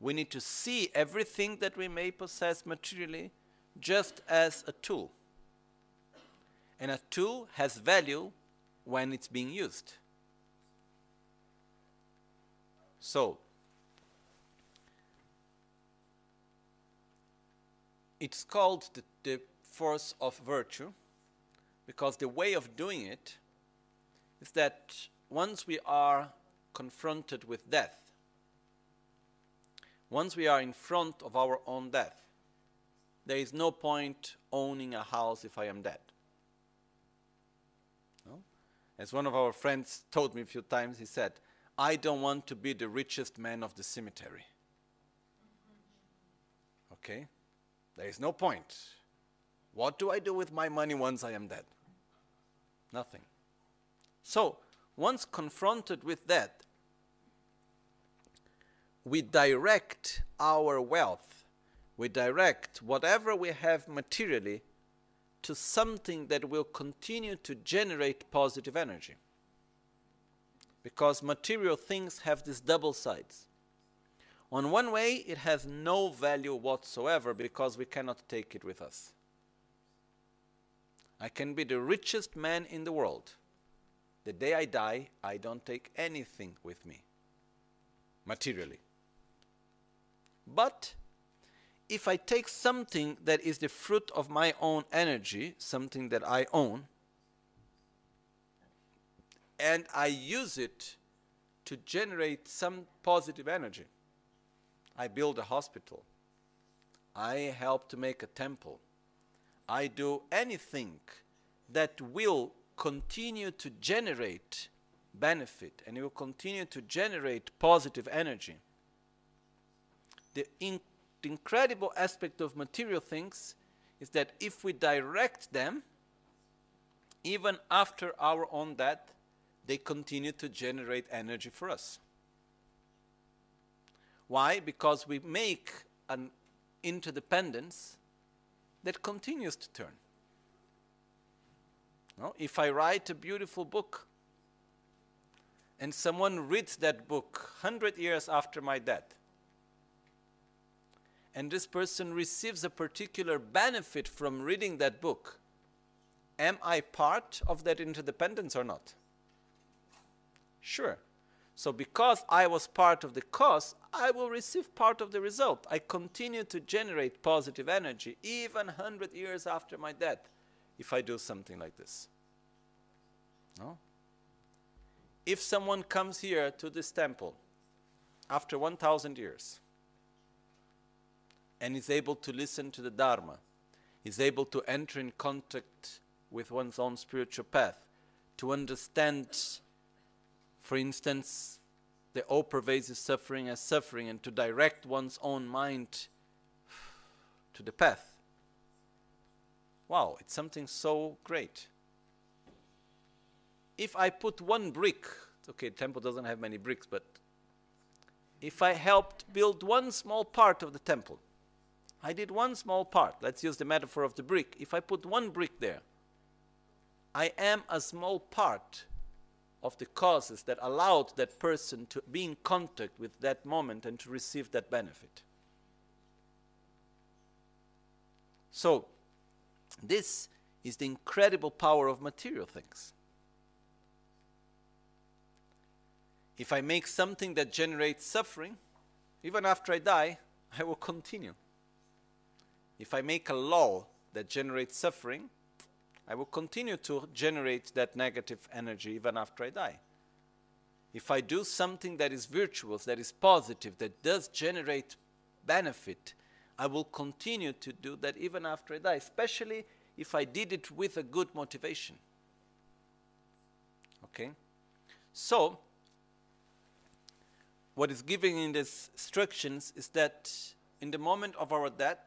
We need to see everything that we may possess materially just as a tool. And a tool has value when it's being used. So, it's called the, the force of virtue because the way of doing it is that once we are confronted with death, once we are in front of our own death, there is no point owning a house if I am dead. No? As one of our friends told me a few times, he said, I don't want to be the richest man of the cemetery. Okay? There is no point. What do I do with my money once I am dead? Nothing. So, once confronted with that, we direct our wealth, we direct whatever we have materially to something that will continue to generate positive energy. Because material things have these double sides. On one way, it has no value whatsoever because we cannot take it with us. I can be the richest man in the world. The day I die, I don't take anything with me, materially. But if I take something that is the fruit of my own energy, something that I own, and I use it to generate some positive energy, I build a hospital, I help to make a temple, I do anything that will continue to generate benefit and it will continue to generate positive energy. The, in, the incredible aspect of material things is that if we direct them, even after our own death, they continue to generate energy for us. Why? Because we make an interdependence that continues to turn. No? If I write a beautiful book and someone reads that book 100 years after my death, and this person receives a particular benefit from reading that book, am I part of that interdependence or not? Sure. So, because I was part of the cause, I will receive part of the result. I continue to generate positive energy even 100 years after my death if I do something like this. No? If someone comes here to this temple after 1,000 years and is able to listen to the Dharma, is able to enter in contact with one's own spiritual path, to understand for instance, the all pervasive suffering as suffering and to direct one's own mind to the path. Wow, it's something so great. If I put one brick, okay, temple doesn't have many bricks, but if I helped build one small part of the temple, I did one small part. Let's use the metaphor of the brick. If I put one brick there, I am a small part of the causes that allowed that person to be in contact with that moment and to receive that benefit. So, this is the incredible power of material things. If I make something that generates suffering, even after I die, I will continue. If I make a law that generates suffering, I will continue to generate that negative energy even after I die. If I do something that is virtuous, that is positive, that does generate benefit, I will continue to do that even after I die, especially if I did it with a good motivation. Okay? So, what is given in these instructions is that in the moment of our death,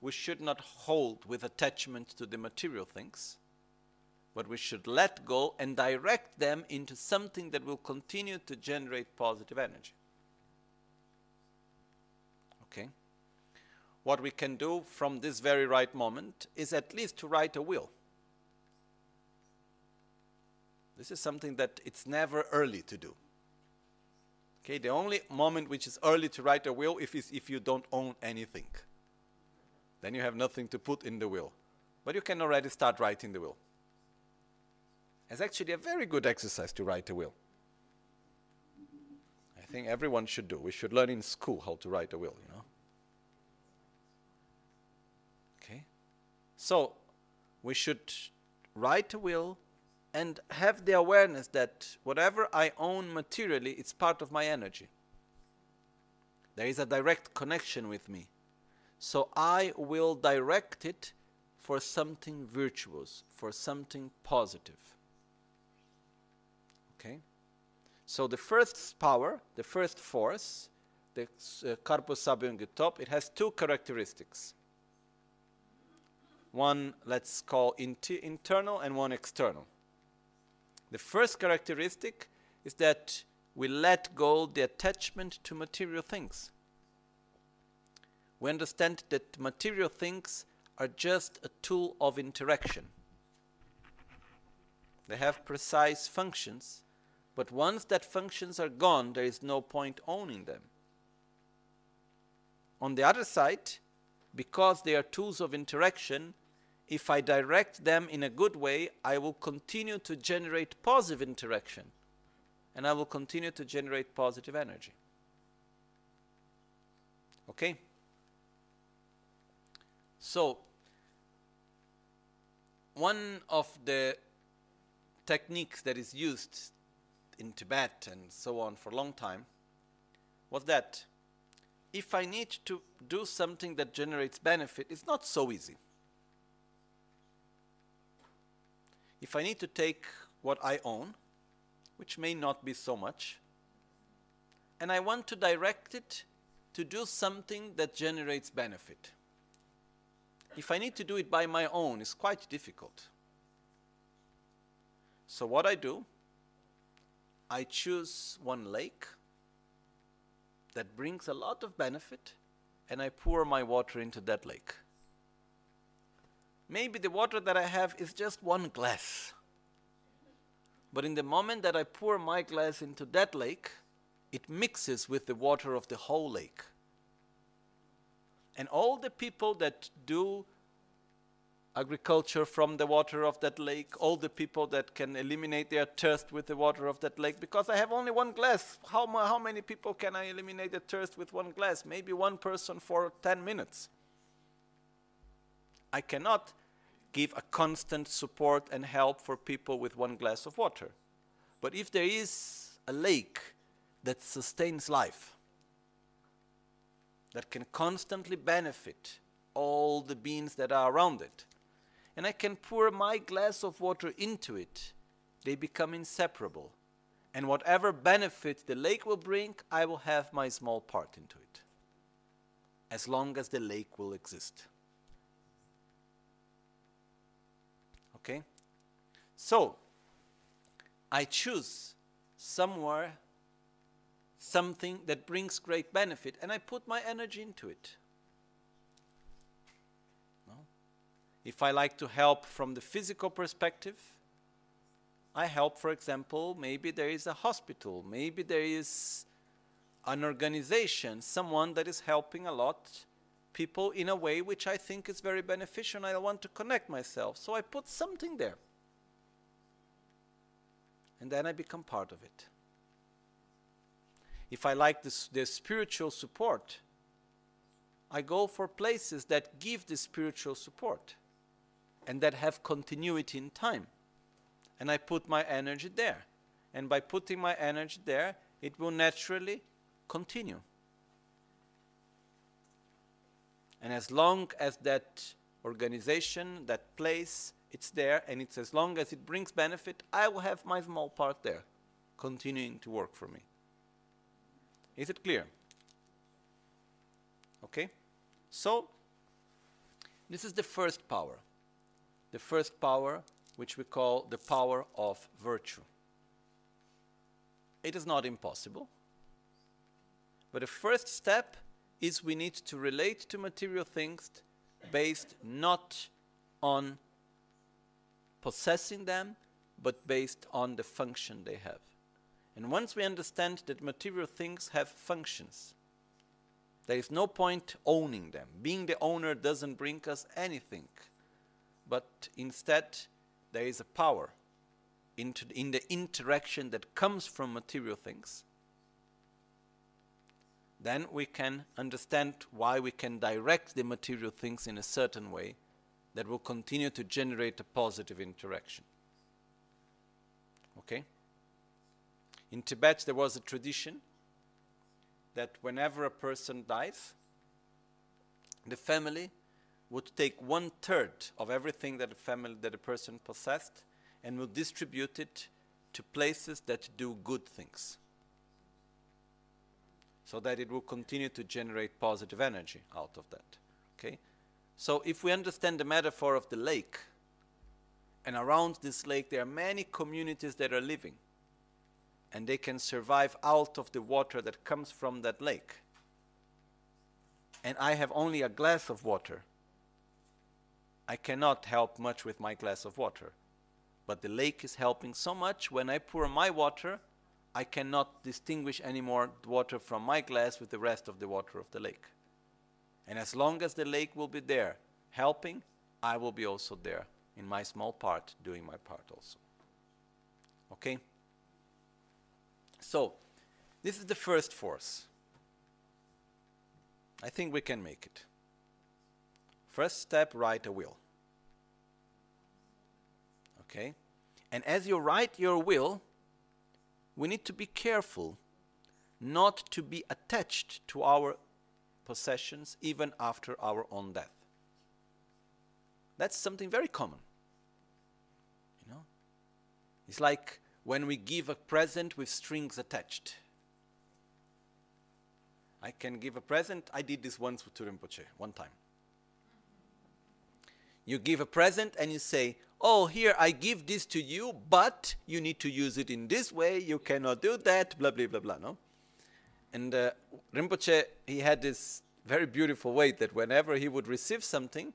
we should not hold with attachment to the material things, but we should let go and direct them into something that will continue to generate positive energy. Okay? what we can do from this very right moment is at least to write a will. This is something that it's never early to do. Okay, the only moment which is early to write a will if is if you don't own anything. Then you have nothing to put in the will. But you can already start writing the will. It's actually a very good exercise to write a will. I think everyone should do. We should learn in school how to write a will, you know. Okay? So, we should write a will and have the awareness that whatever I own materially, it's part of my energy. There is a direct connection with me. So I will direct it for something virtuous, for something positive. Okay? So the first power, the first force, the uh, Karpa top, it has two characteristics. One, let's call internal, and one external. The first characteristic is that we let go the attachment to material things. We understand that material things are just a tool of interaction. They have precise functions, but once that functions are gone, there is no point owning them. On the other side, because they are tools of interaction, if I direct them in a good way, I will continue to generate positive interaction and I will continue to generate positive energy. Okay? So, one of the techniques that is used in Tibet and so on for a long time was that if I need to do something that generates benefit, it's not so easy. if I need to take what I own, which may not be so much, and I want to direct it to do something that generates benefit. If I need to do it by my own, it's quite difficult. So, what I do, I choose one lake that brings a lot of benefit, and I pour my water into that lake. Maybe the water that I have is just one glass. But in the moment that I pour my glass into that lake, it mixes with the water of the whole lake. And all the people that do agriculture from the water of that lake, all the people that can eliminate their thirst with the water of that lake, because I have only one glass. How, how many people can I eliminate the thirst with one glass? Maybe one person for 10 minutes. I cannot give a constant support and help for people with one glass of water. But if there is a lake that sustains life, that can constantly benefit all the beings that are around it, and I can pour my glass of water into it, they become inseparable. And whatever benefit the lake will bring, I will have my small part into it, as long as the lake will exist. Okay? So, I choose somewhere something that brings great benefit and I put my energy into it. No? If I like to help from the physical perspective, I help, for example, maybe there is a hospital, maybe there is an organization, someone that is helping a lot people in a way which I think is very beneficial and I want to connect myself. So I put something there. And then I become part of it. If I like this, the spiritual support, I go for places that give the spiritual support and that have continuity in time. And I put my energy there. And by putting my energy there, it will naturally continue. And as long as that organization, that place, it's there, and it's as long as it brings benefit, I will have my small part there, continuing to work for me. Is it clear? Okay? So, this is the first power. The first power, which we call the power of virtue. It is not impossible, but the first step is we need to relate to material things based not on possessing them, but based on the function they have. And once we understand that material things have functions, there is no point owning them. Being the owner doesn't bring us anything, but instead, there is a power in the interaction that comes from material things then we can understand why we can direct the material things in a certain way that will continue to generate a positive interaction. Okay? In Tibet, there was a tradition that whenever a person dies, the family would take one third of everything that a family that a person possessed and would distribute it to places that do good things so that it will continue to generate positive energy out of that. Okay? So if we understand the metaphor of the lake, and around this lake there are many communities that are living, and they can survive out of the water that comes from that lake. And I have only a glass of water. I cannot help much with my glass of water. But the lake is helping so much when I pour my water, I cannot distinguish anymore water from my glass with the rest of the water of the lake. And as long as the lake will be there helping, I will be also there in my small part, doing my part also. Okay? So, this is the first force. I think we can make it. First step, write a will. Okay? And as you write your will, we need to be careful not to be attached to our possessions even after our own death. That's something very common. You know? It's like when we give a present with strings attached. I can give a present. I did this once to Rinpoche, one time. You give a present and you say, oh, here, I give this to you, but you need to use it in this way, you cannot do that, blah, blah, blah, blah, no? And uh, Rinpoche, he had this very beautiful way that whenever he would receive something,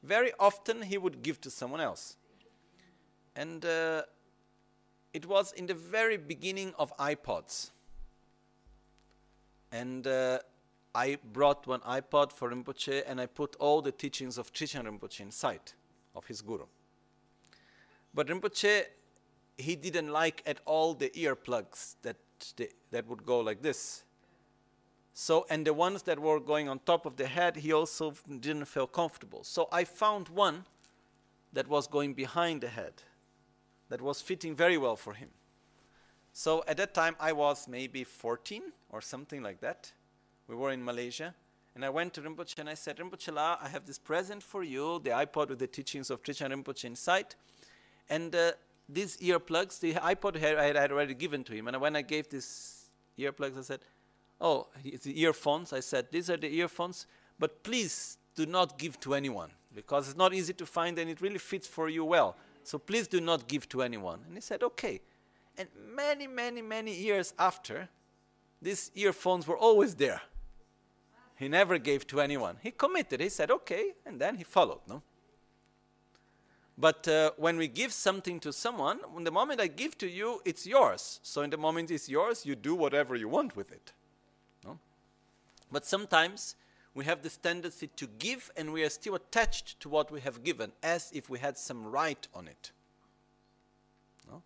very often he would give to someone else. And uh, it was in the very beginning of iPods. And uh, I brought one iPod for Rinpoche and I put all the teachings of Trijang Rinpoche inside of his guru. But Rinpoche, he didn't like at all the earplugs that, the, that would go like this. So, and the ones that were going on top of the head, he also didn't feel comfortable. So I found one that was going behind the head, that was fitting very well for him. So at that time, I was maybe 14 or something like that. We were in Malaysia. And I went to Rinpoche and I said, Rinpoche La, I have this present for you, the iPod with the teachings of Trijang Rinpoche inside. And uh, these earplugs, the iPod I had already given to him. And when I gave these earplugs, I said, Oh, it's the earphones. I said, These are the earphones, but please do not give to anyone because it's not easy to find and it really fits for you well. So please do not give to anyone. And he said, Okay. And many, many, many years after, these earphones were always there. He never gave to anyone. He committed. He said, Okay. And then he followed, no? But uh, when we give something to someone, in the moment I give to you, it's yours. So in the moment it's yours, you do whatever you want with it. No? But sometimes we have this tendency to give and we are still attached to what we have given as if we had some right on it. No?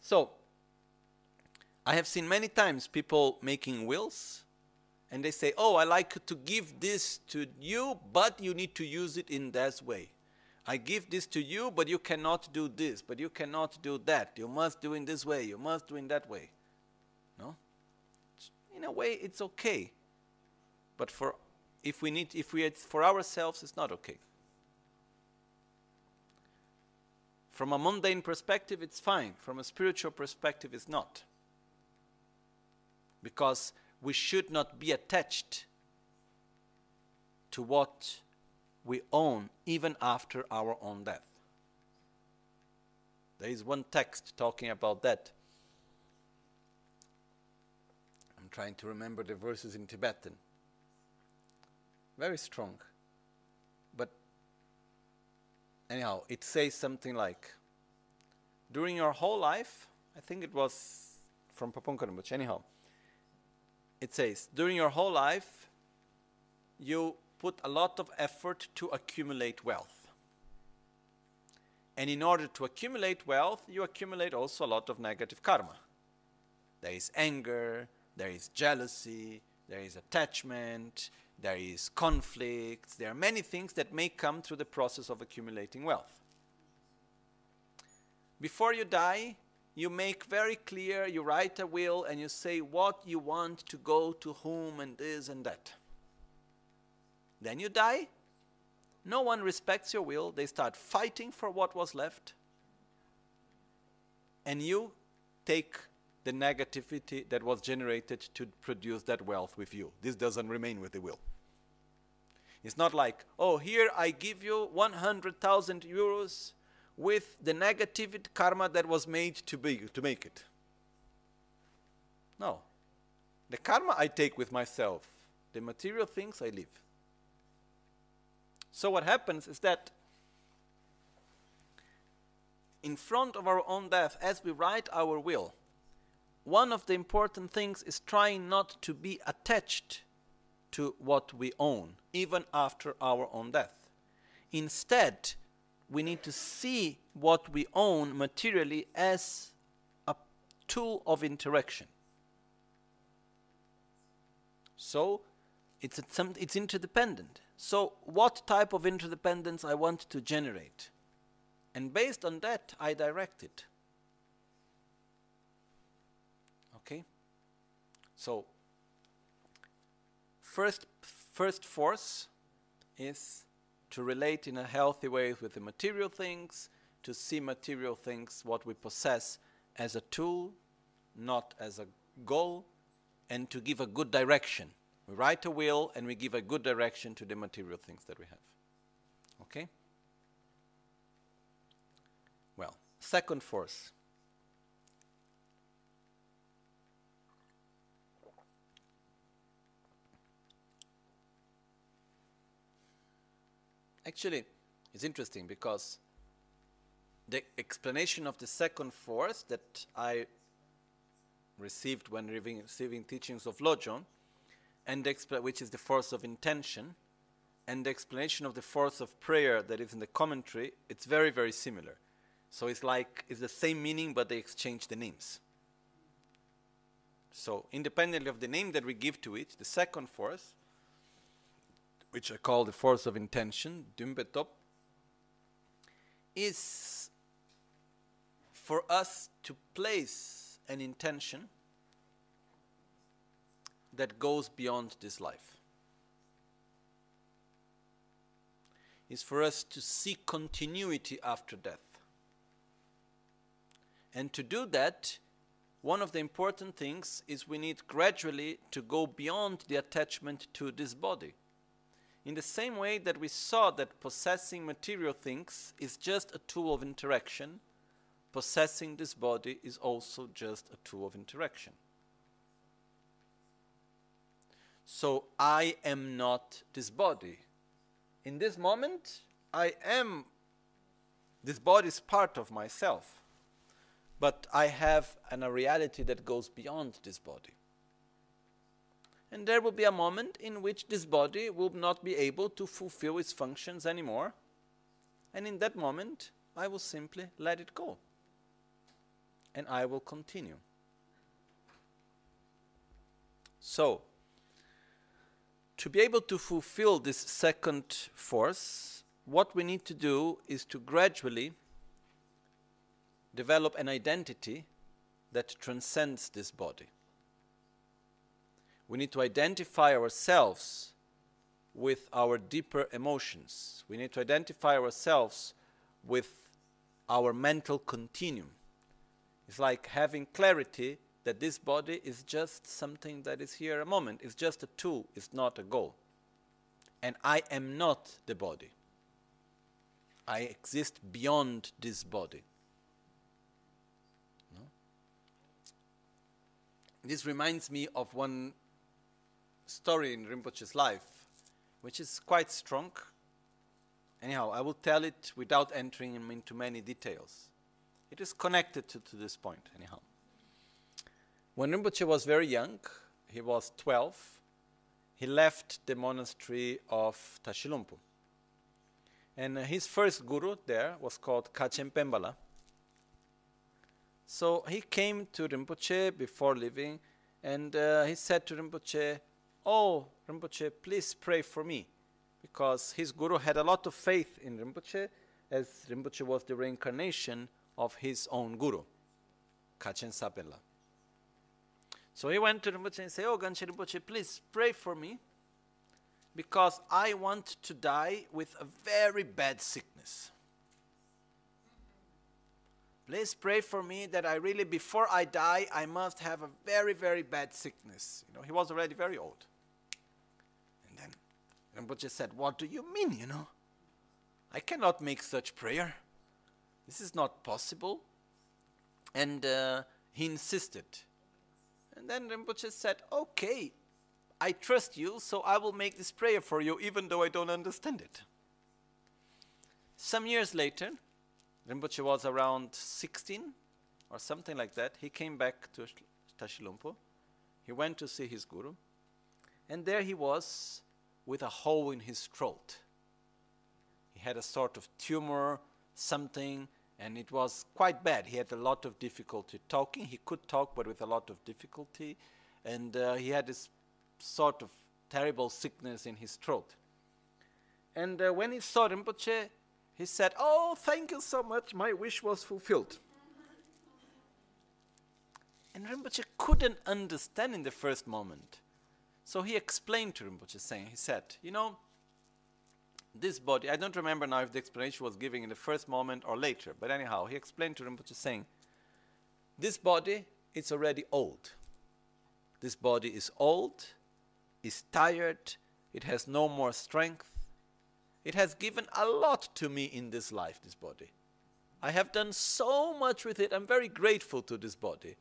So, I have seen many times people making wills and they say, Oh, I like to give this to you, but you need to use it in this way. I give this to you, but you cannot do this, but you cannot do that. You must do in this way, you must do in that way. No? In a way, it's okay. But for if we need, if we it's for ourselves, it's not okay. From a mundane perspective, it's fine. From a spiritual perspective, it's not. Because we should not be attached to what we own even after our own death. There is one text talking about that. I'm trying to remember the verses in Tibetan. Very strong. But anyhow, it says something like during your whole life, I think it was from Pabongka Rinpoche, anyhow, it says during your whole life, you put a lot of effort to accumulate wealth. And in order to accumulate wealth, you accumulate also a lot of negative karma. There is anger, there is jealousy, there is attachment, there is conflict, there are many things that may come through the process of accumulating wealth. Before you die, you make very clear, you write a will, and you say what you want to go to whom and this and that. Then you die. No one respects your will. They start fighting for what was left. And you take the negativity that was generated to produce that wealth with you. This doesn't remain with the will. It's not like, oh, here I give you 100,000 euros with the negative karma that was made to, be, to make it. No. The karma I take with myself, the material things I leave. So what happens is that in front of our own death, as we write our will, one of the important things is trying not to be attached to what we own, even after our own death. Instead, we need to see what we own materially as a tool of interaction. So, it's, a, it's interdependent. So, what type of interdependence I want to generate? And based on that, I direct it. Okay? So, first, first force is to relate in a healthy way with the material things, to see material things, what we possess, as a tool, not as a goal, and to give a good direction we write a will and we give a good direction to the material things that we have. Okay? Well, second force. Actually, it's interesting because the explanation of the second force that I received when receiving teachings of Lojong and which is the force of intention, and the explanation of the force of prayer that is in the commentary, it's very, very similar. So it's like it's the same meaning, but they exchange the names. So independently of the name that we give to it, the second force, which I call the force of intention, Dumbetop, is for us to place an intention that goes beyond this life. Is for us to seek continuity after death. And to do that, one of the important things is we need gradually to go beyond the attachment to this body. In the same way that we saw that possessing material things is just a tool of interaction, possessing this body is also just a tool of interaction. So I am not this body. In this moment, I am, this body is part of myself. But I have an, a reality that goes beyond this body. And there will be a moment in which this body will not be able to fulfill its functions anymore. And in that moment, I will simply let it go. And I will continue. So, to be able to fulfill this second force, what we need to do is to gradually develop an identity that transcends this body. We need to identify ourselves with our deeper emotions. We need to identify ourselves with our mental continuum. It's like having clarity that this body is just something that is here a moment. It's just a tool, it's not a goal. And I am not the body. I exist beyond this body. No? This reminds me of one story in Rinpoche's life. which is quite strong. Anyhow, I will tell it without entering into many details. It is connected to, to this point, anyhow. When Rinpoche was very young, he was 12, he left the monastery of Tashilhunpo. And uh, his first guru there was called Kachen Pembala. So he came to Rinpoche before leaving and uh, he said to Rinpoche, Oh, Rinpoche, please pray for me. Because his guru had a lot of faith in Rinpoche, as Rinpoche was the reincarnation of his own guru, Kachen Sapela. So he went to Rinpoche and said, Oh, Gangchen Rinpoche, please pray for me because I want to die with a very bad sickness. Please pray for me that I really, before I die, I must have a very, very bad sickness. You know, he was already very old. Rinpoche said, What do you mean, you know? I cannot make such prayer. This is not possible. And uh, he insisted. And then Rinpoche said, Okay, I trust you, so I will make this prayer for you, even though I don't understand it. Some years later, Rinpoche was around 16 or something like that. He came back to Tashilhunpo. He went to see his guru. And there he was with a hole in his throat. He had a sort of tumor, something, and it was quite bad. He had a lot of difficulty talking. He could talk, but with a lot of difficulty. And uh, he had this sort of terrible sickness in his throat. And uh, when he saw Rinpoche, he said, Oh, thank you so much, my wish was fulfilled. and Rinpoche couldn't understand in the first moment. So he explained to Rinpoche, saying, He said, You know, this body, I don't remember now if the explanation was given in the first moment or later, but anyhow, he explained to Rinpoche, saying, This body is already old. This body is old, is tired, it has no more strength, it has given a lot to me in this life, this body. I have done so much with it. I'm very grateful to this body.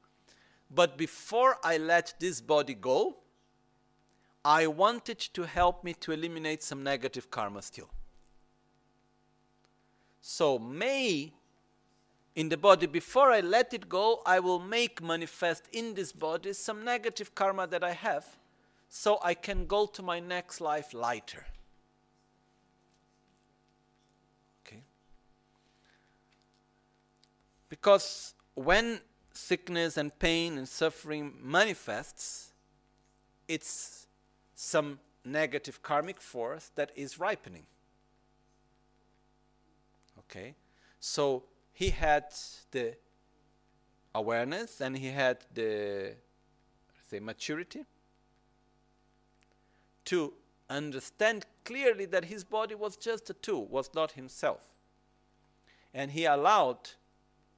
But before I let this body go, I want it to help me to eliminate some negative karma still. So, may in the body, before I let it go, I will make manifest in this body some negative karma that I have so I can go to my next life lighter. Okay? Because when sickness and pain and suffering manifests, it's some negative karmic force that is ripening. Okay? So he had the awareness and he had the say maturity to understand clearly that his body was just a tool, was not himself. And he allowed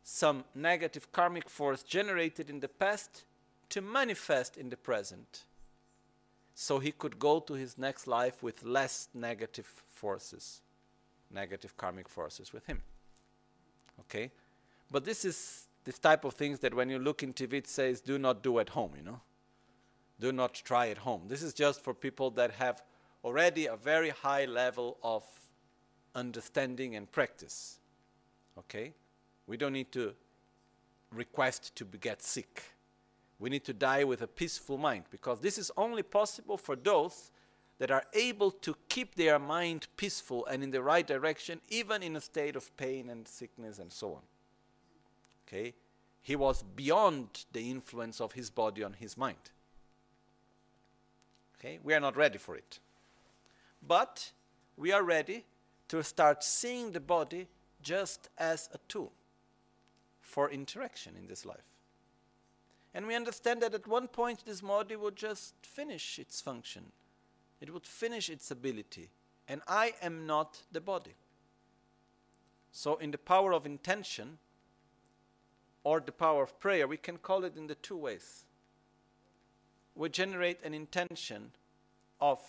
some negative karmic force generated in the past to manifest in the present. So he could go to his next life with less negative forces, negative karmic forces with him. Okay? But this is this type of things that when you look in TV, it says, do not do at home, you know? Do not try at home. This is just for people that have already a very high level of understanding and practice. Okay? We don't need to request to get sick. We need to die with a peaceful mind because this is only possible for those that are able to keep their mind peaceful and in the right direction, even in a state of pain and sickness and so on. Okay? He was beyond the influence of his body on his mind. Okay? We are not ready for it. But we are ready to start seeing the body just as a tool for interaction in this life. And we understand that at one point this body would just finish its function, it would finish its ability. And I am not the body. So, in the power of intention or the power of prayer, we can call it in the two ways. We generate an intention of,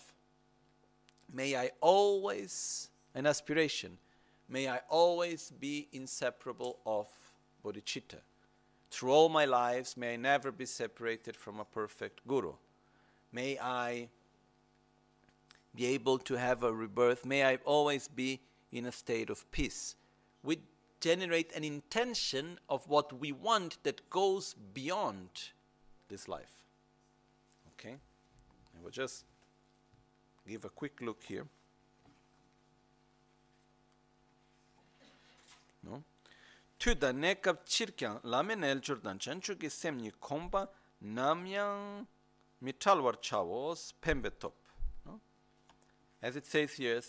may I always, an aspiration, may I always be inseparable of bodhicitta. Through all my lives, may I never be separated from a perfect guru. May I be able to have a rebirth. May I always be in a state of peace. We generate an intention of what we want that goes beyond this life. Okay? I will just give a quick look here. No? Tuda nekap chirkyang lamen el jordan chanchu ki semni komba namyang mitalwar chavos pembetop. No? As it says here,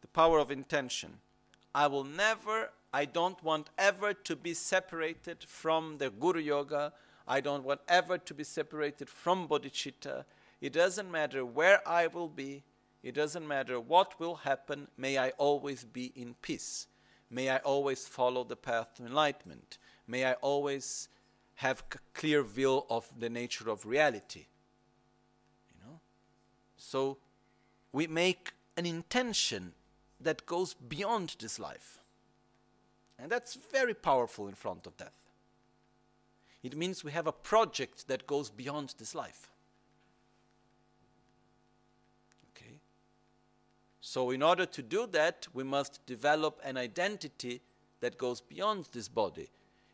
the power of intention. I will never, I don't want ever to be separated from the Guru Yoga. I don't want ever to be separated from bodhicitta. It doesn't matter where I will be. It doesn't matter what will happen. May I always be in peace. May I always follow the path to enlightenment. May I always have a clear view of the nature of reality. You know? So we make an intention that goes beyond this life. And that's very powerful in front of death. It means we have a project that goes beyond this life. Okay? So, in order to do that, we must develop an identity that goes beyond this body.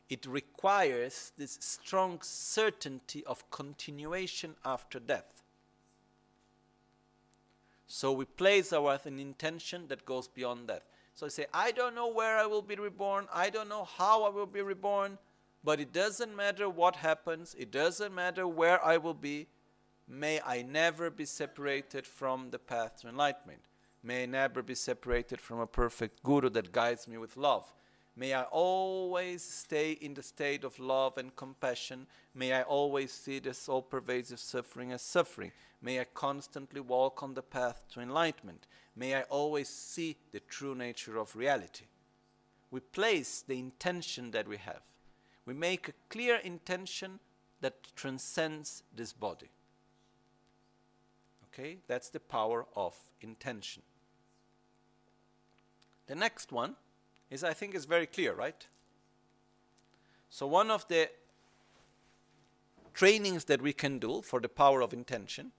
It requires this strong certainty of continuation after death. So we place our intention that goes beyond that. So I say, I don't know where I will be reborn. I don't know how I will be reborn. But it doesn't matter what happens. It doesn't matter where I will be. May I never be separated from the path to enlightenment. May I never be separated from a perfect Guru that guides me with love. May I always stay in the state of love and compassion. May I always see this all pervasive suffering as suffering. May I constantly walk on the path to enlightenment. May I always see the true nature of reality. We place the intention that we have. We make a clear intention that transcends this body. Okay? That's the power of intention. The next one is, I think, is very clear, right? So, one of the trainings that we can do for the power of intention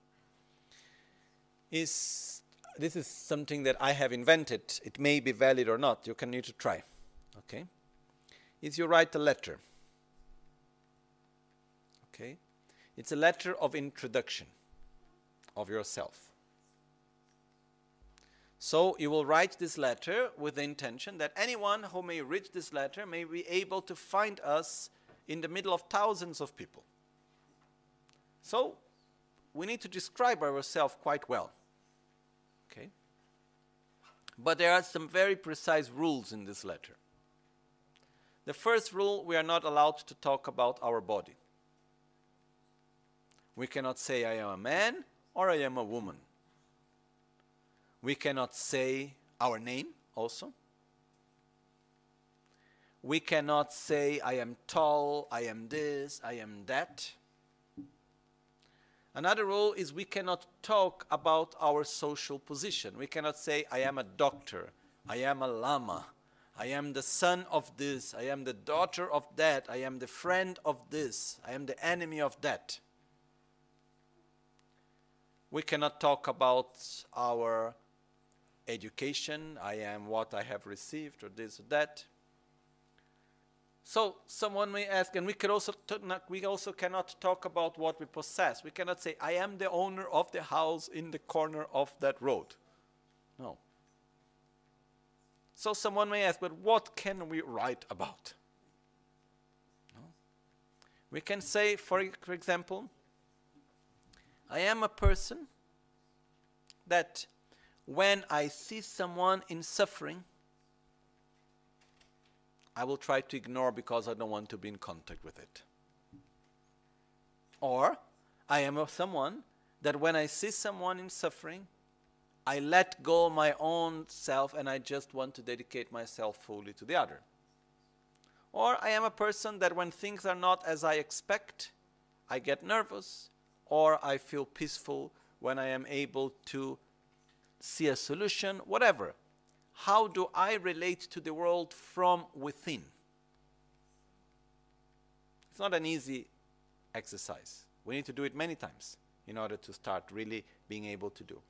is this is something that I have invented. It may be valid or not. You can need to try. Okay? Is you write a letter. Okay? It's a letter of introduction of yourself. So you will write this letter with the intention that anyone who may read this letter may be able to find us in the middle of thousands of people. So we need to describe ourselves quite well. Okay? But there are some very precise rules in this letter. The first rule we are not allowed to talk about our body. We cannot say, I am a man or I am a woman. We cannot say our name also. We cannot say, I am tall, I am this, I am that. Another rule is we cannot talk about our social position. We cannot say, I am a doctor, I am a lama, I am the son of this, I am the daughter of that, I am the friend of this, I am the enemy of that. We cannot talk about our education, I am what I have received, or this or that. So someone may ask, and we could also not, we also cannot talk about what we possess. We cannot say, "I am the owner of the house in the corner of that road." No. So someone may ask, but what can we write about? No. We can say, for, for example, I am a person that when I see someone in suffering, I will try to ignore because I don't want to be in contact with it. Or I am someone that when I see someone in suffering, I let go my own self and I just want to dedicate myself fully to the other. Or I am a person that when things are not as I expect, I get nervous or I feel peaceful when I am able to see a solution, whatever. How do I relate to the world from within? It's not an easy exercise. We need to do it many times in order to start really being able to do.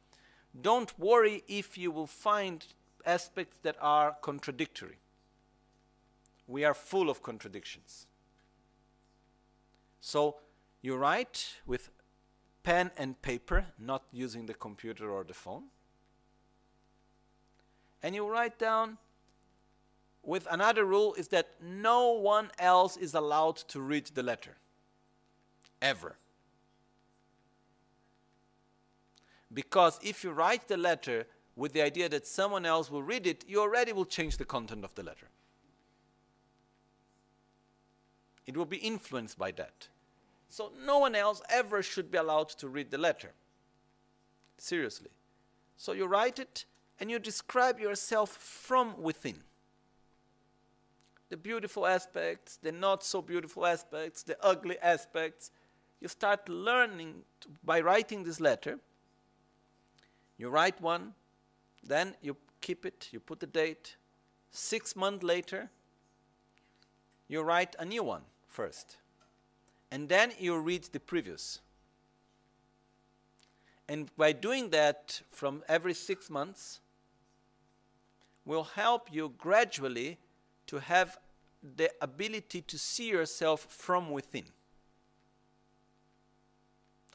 don't worry if you will find aspects that are contradictory. We are full of contradictions. So you write with pen and paper, not using the computer or the phone. And you write down with another rule is that no one else is allowed to read the letter. Ever. Because if you write the letter with the idea that someone else will read it, you already will change the content of the letter. It will be influenced by that. So no one else ever should be allowed to read the letter. Seriously. So you write it and you describe yourself from within. The beautiful aspects, the not so beautiful aspects, the ugly aspects. You start learning to, by writing this letter. You write one, then you keep it, you put the date. Six months later, you write a new one first and then you read the previous. And by doing that from every six months, will help you gradually to have the ability to see yourself from within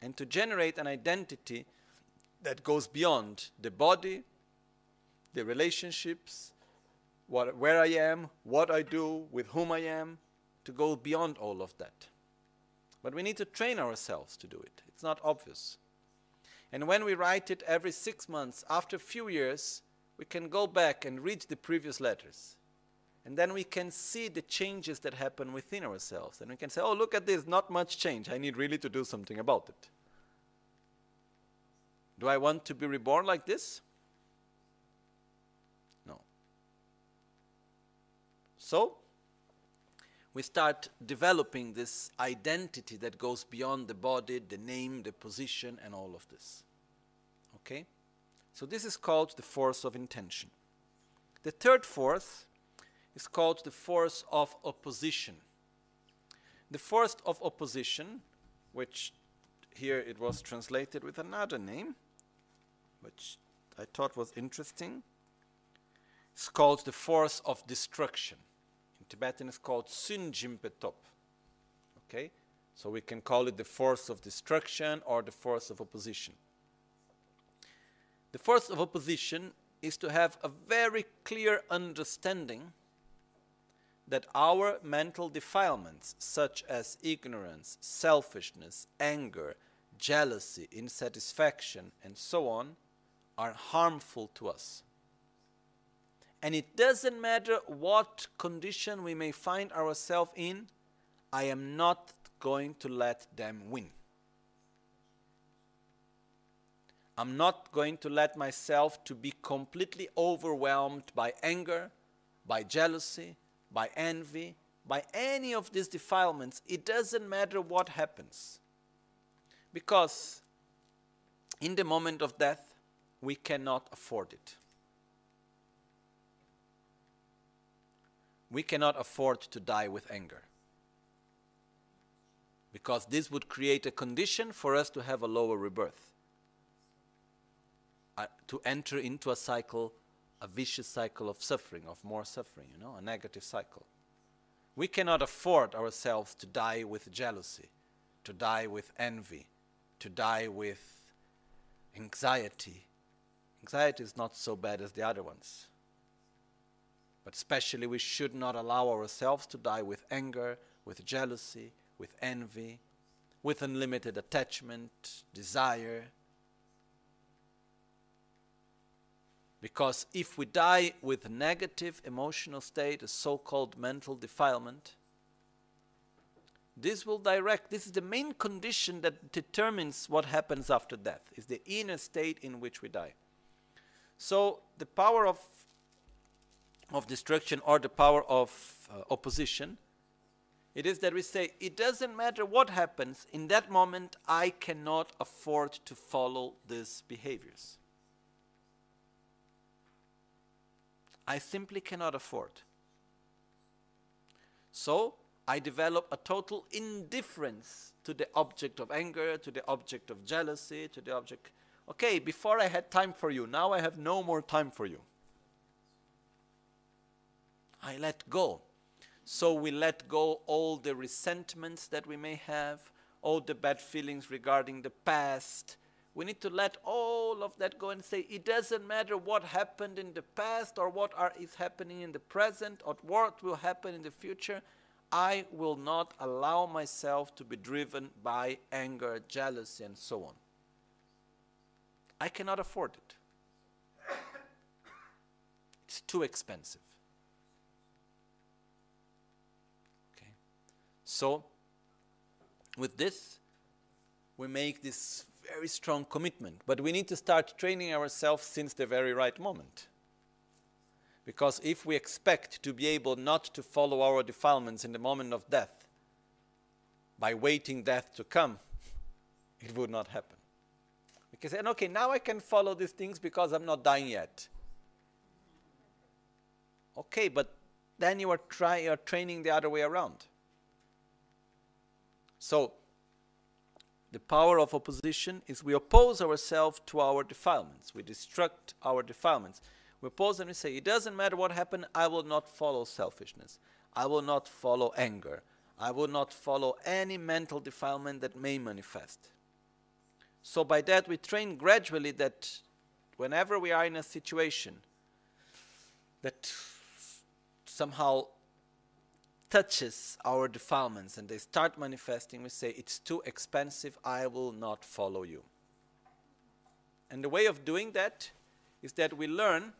and to generate an identity that goes beyond the body, the relationships, what, where I am, what I do, with whom I am, to go beyond all of that. But we need to train ourselves to do it. It's not obvious. And when we write it every six months, after a few years, we can go back and read the previous letters. And then we can see the changes that happen within ourselves. And we can say, oh, look at this, not much change. I need really to do something about it. Do I want to be reborn like this? No. So, we start developing this identity that goes beyond the body, the name, the position, and all of this. Okay? So this is called the force of intention. The third force is called the force of opposition. The force of opposition, which here it was translated with another name, which I thought was interesting, is called the force of destruction. In Tibetan it's called Sunjimpetop. Okay? So we can call it the force of destruction or the force of opposition. The force of opposition is to have a very clear understanding that our mental defilements, such as ignorance, selfishness, anger, jealousy, insatisfaction, and so on, are harmful to us. And it doesn't matter what condition we may find ourselves in, I am not going to let them win. I'm not going to let myself to be completely overwhelmed by anger, by jealousy, by envy, by any of these defilements. It doesn't matter what happens. Because in the moment of death, we cannot afford it. we cannot afford to die with anger. Because this would create a condition for us to have a lower rebirth, to enter into a cycle, a vicious cycle of suffering, of more suffering, you know, a negative cycle. We cannot afford ourselves to die with jealousy, to die with envy, to die with anxiety. Anxiety is not so bad as the other ones. But especially, we should not allow ourselves to die with anger, with jealousy, with envy, with unlimited attachment, desire. Because if we die with negative emotional state, a so called mental defilement, this will direct, this is the main condition that determines what happens after death, is the inner state in which we die. So the power of of destruction or the power of uh, opposition, it is that we say, it doesn't matter what happens, in that moment I cannot afford to follow these behaviors. I simply cannot afford. So I develop a total indifference to the object of anger, to the object of jealousy, to the object okay, before I had time for you, now I have no more time for you. I let go. So we let go all the resentments that we may have, all the bad feelings regarding the past. We need to let all of that go and say, it doesn't matter what happened in the past or what are, is happening in the present or what will happen in the future. I will not allow myself to be driven by anger, jealousy, and so on. I cannot afford it. It's too expensive. Okay. So, with this, we make this very strong commitment. But we need to start training ourselves since the very right moment. Because if we expect to be able not to follow our defilements in the moment of death, by waiting death to come, it would not happen. We can say, okay, now I can follow these things because I'm not dying yet. Okay, but then you are, try, you are training the other way around. So, the power of opposition is we oppose ourselves to our defilements. We destruct our defilements. We pause and we say, It doesn't matter what happened, I will not follow selfishness. I will not follow anger. I will not follow any mental defilement that may manifest. So, by that, we train gradually that whenever we are in a situation that somehow touches our defilements and they start manifesting, we say, It's too expensive, I will not follow you. And the way of doing that is that we learn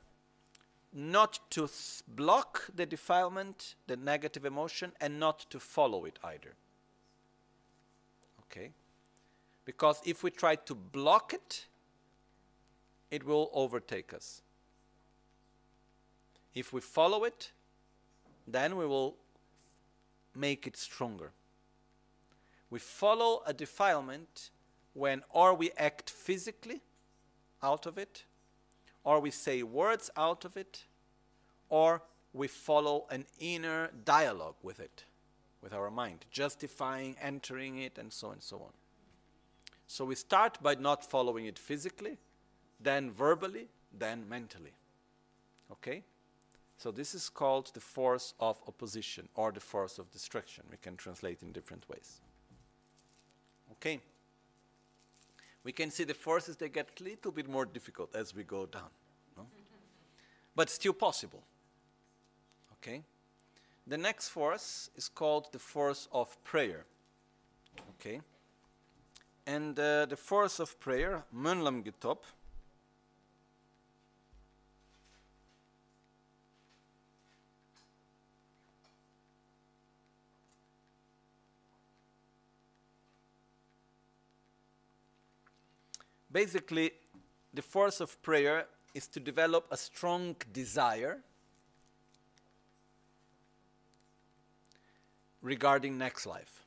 not to block the defilement, the negative emotion, and not to follow it either. Okay? Because if we try to block it, it will overtake us. If we follow it, then we will make it stronger. We follow a defilement when or we act physically out of it or we say words out of it, or we follow an inner dialogue with it, with our mind, justifying, entering it, and so on and so on. So we start by not following it physically, then verbally, then mentally. Okay? So this is called the force of opposition or the force of destruction. We can translate in different ways. Okay? we can see the forces they get a little bit more difficult as we go down. No? but still possible. Okay? The next force is called the force of prayer. Okay? And uh, the force of prayer, Mönlam Basically, the force of prayer is to develop a strong desire regarding next life.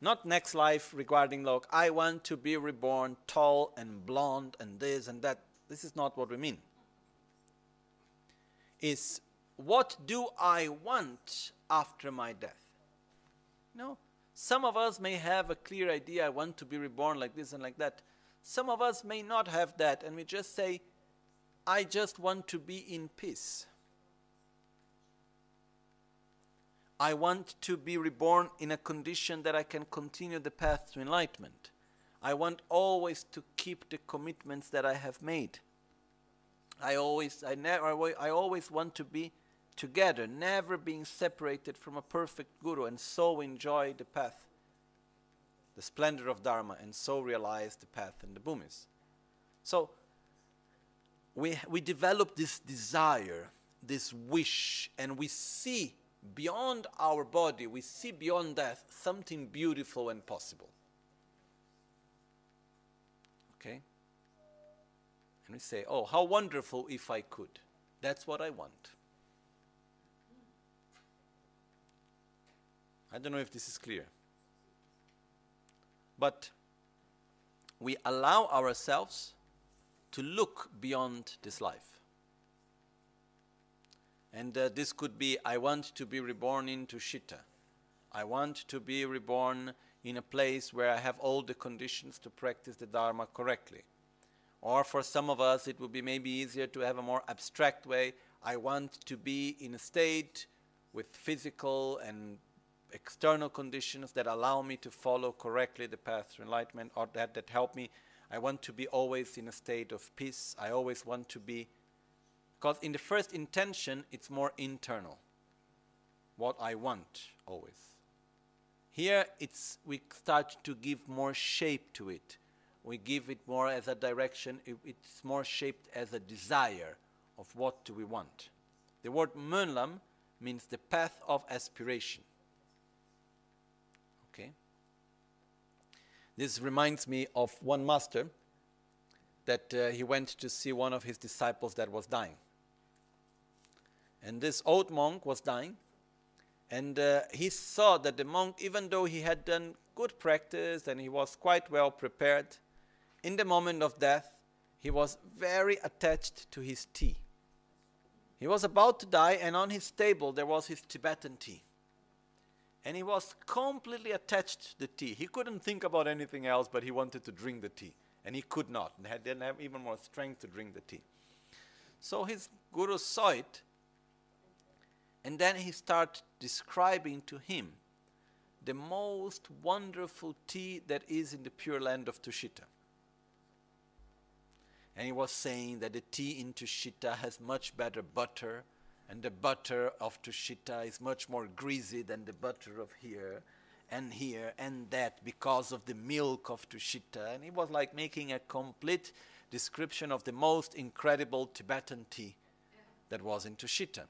Not next life regarding, look, I want to be reborn tall and blonde and this and that. This is not what we mean. Is what do I want after my death? No, some of us may have a clear idea, I want to be reborn like this and like that. Some of us may not have that, and we just say, I just want to be in peace. I want to be reborn in a condition that I can continue the path to enlightenment. I want always to keep the commitments that I have made. I always, I never, I always want to be together, never being separated from a perfect guru, and so enjoy the path, the splendor of Dharma, and so realize the path and the bhumis. So we, we develop this desire, this wish, and we see beyond our body, we see beyond death something beautiful and possible. Okay? And we say, oh, how wonderful if I could. That's what I want. I don't know if this is clear. But we allow ourselves to look beyond this life. And uh, this could be I want to be reborn in Tushita. I want to be reborn in a place where I have all the conditions to practice the Dharma correctly. Or for some of us, it would be maybe easier to have a more abstract way. I want to be in a state with physical and external conditions that allow me to follow correctly the path to enlightenment or that, that help me. I want to be always in a state of peace. I always want to be, because in the first intention, it's more internal. What I want, always. Here, it's, we start to give more shape to it. We give it more as a direction, it, it's more shaped as a desire of what do we want. The word Mönlam means the path of aspiration. Okay? This reminds me of one master that uh, he went to see one of his disciples that was dying. And this old monk was dying, and uh, he saw that the monk, even though he had done good practice and he was quite well prepared, in the moment of death, he was very attached to his tea. He was about to die, and on his table there was his Tibetan tea. And he was completely attached to the tea. He couldn't think about anything else, but he wanted to drink the tea. And he could not, and he didn't have even more strength to drink the tea. So his guru saw it, and then he started describing to him the most wonderful tea that is in the pure land of Tushita. And he was saying that the tea in Tushita has much better butter, and the butter of Tushita is much more greasy than the butter of here, and here, and that because of the milk of Tushita. And he was like making a complete description of the most incredible Tibetan tea that was in Tushita.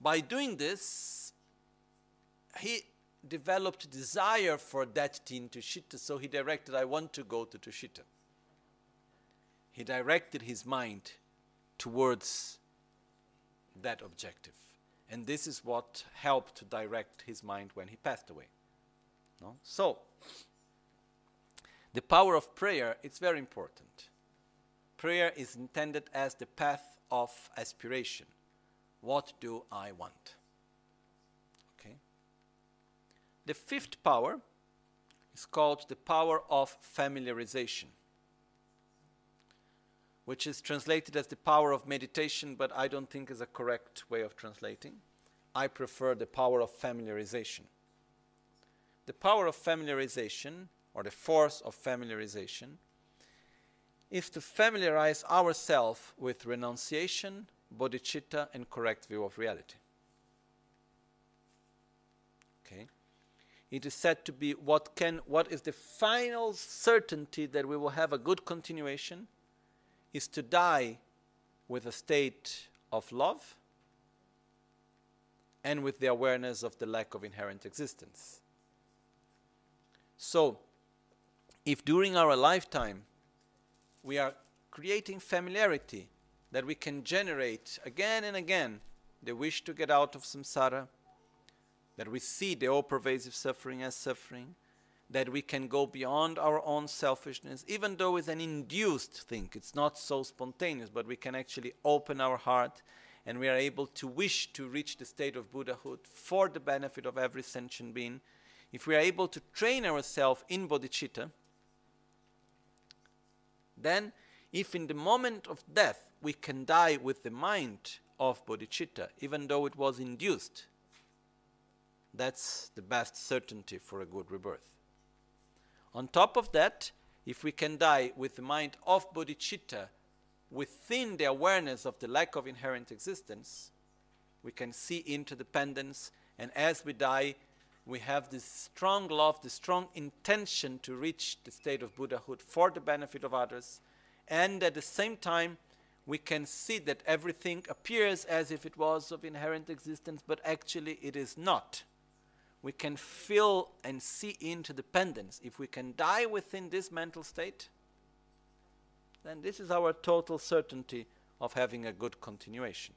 By doing this, he developed desire for that tea in Tushita, so he directed, I want to go to Tushita he directed his mind towards that objective. And this is what helped to direct his mind when he passed away. No? So, the power of prayer is very important. Prayer is intended as the path of aspiration. What do I want? Okay. The fifth power is called the power of familiarization which is translated as the power of meditation, but I don't think is a correct way of translating. I prefer the power of familiarization. The power of familiarization, or the force of familiarization, is to familiarize ourselves with renunciation, bodhicitta, and correct view of reality. Okay? It is said to be what can what is the final certainty that we will have a good continuation is to die with a state of love and with the awareness of the lack of inherent existence. So, if during our lifetime we are creating familiarity that we can generate again and again the wish to get out of samsara, that we see the all pervasive suffering as suffering, that we can go beyond our own selfishness, even though it's an induced thing. It's not so spontaneous, but we can actually open our heart and we are able to wish to reach the state of Buddhahood for the benefit of every sentient being. If we are able to train ourselves in bodhicitta, then if in the moment of death we can die with the mind of bodhicitta, even though it was induced, that's the best certainty for a good rebirth. On top of that, if we can die with the mind of bodhicitta within the awareness of the lack of inherent existence, we can see interdependence, and as we die, we have this strong love, the strong intention to reach the state of Buddhahood for the benefit of others, and at the same time, we can see that everything appears as if it was of inherent existence, but actually it is not we can feel and see interdependence. If we can die within this mental state, then this is our total certainty of having a good continuation.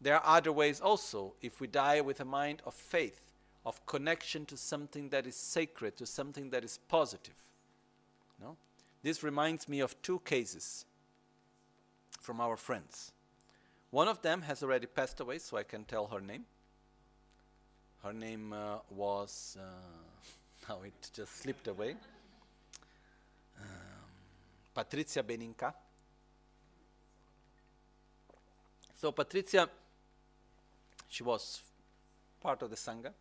There are other ways also. If we die with a mind of faith, of connection to something that is sacred, to something that is positive. No? This reminds me of two cases from our friends. One of them has already passed away, so I can tell her name. Her name uh, was, uh, now it just slipped away, um, Patrizia Beninca. So Patrizia, she was part of the Sangha,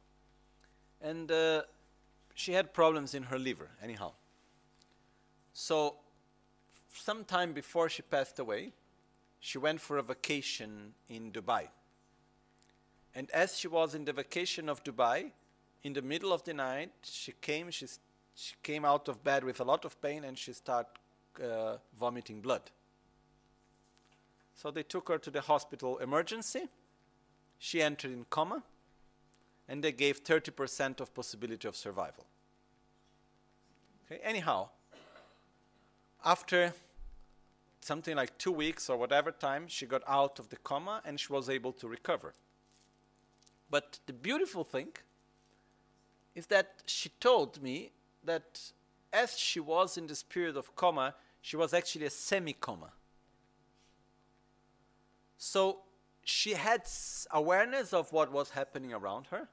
and uh, she had problems in her liver, anyhow. So, some time before she passed away, she went for a vacation in Dubai. And as she was in the vacation of Dubai, in the middle of the night, she came, she, she came out of bed with a lot of pain and she started uh, vomiting blood. So they took her to the hospital emergency. She entered in coma, and they gave 30% of possibility of survival. Okay, anyhow, after something like two weeks or whatever time, she got out of the coma and she was able to recover. But the beautiful thing is that she told me that as she was in this period of coma, she was actually a semi coma. So she had awareness of what was happening around her.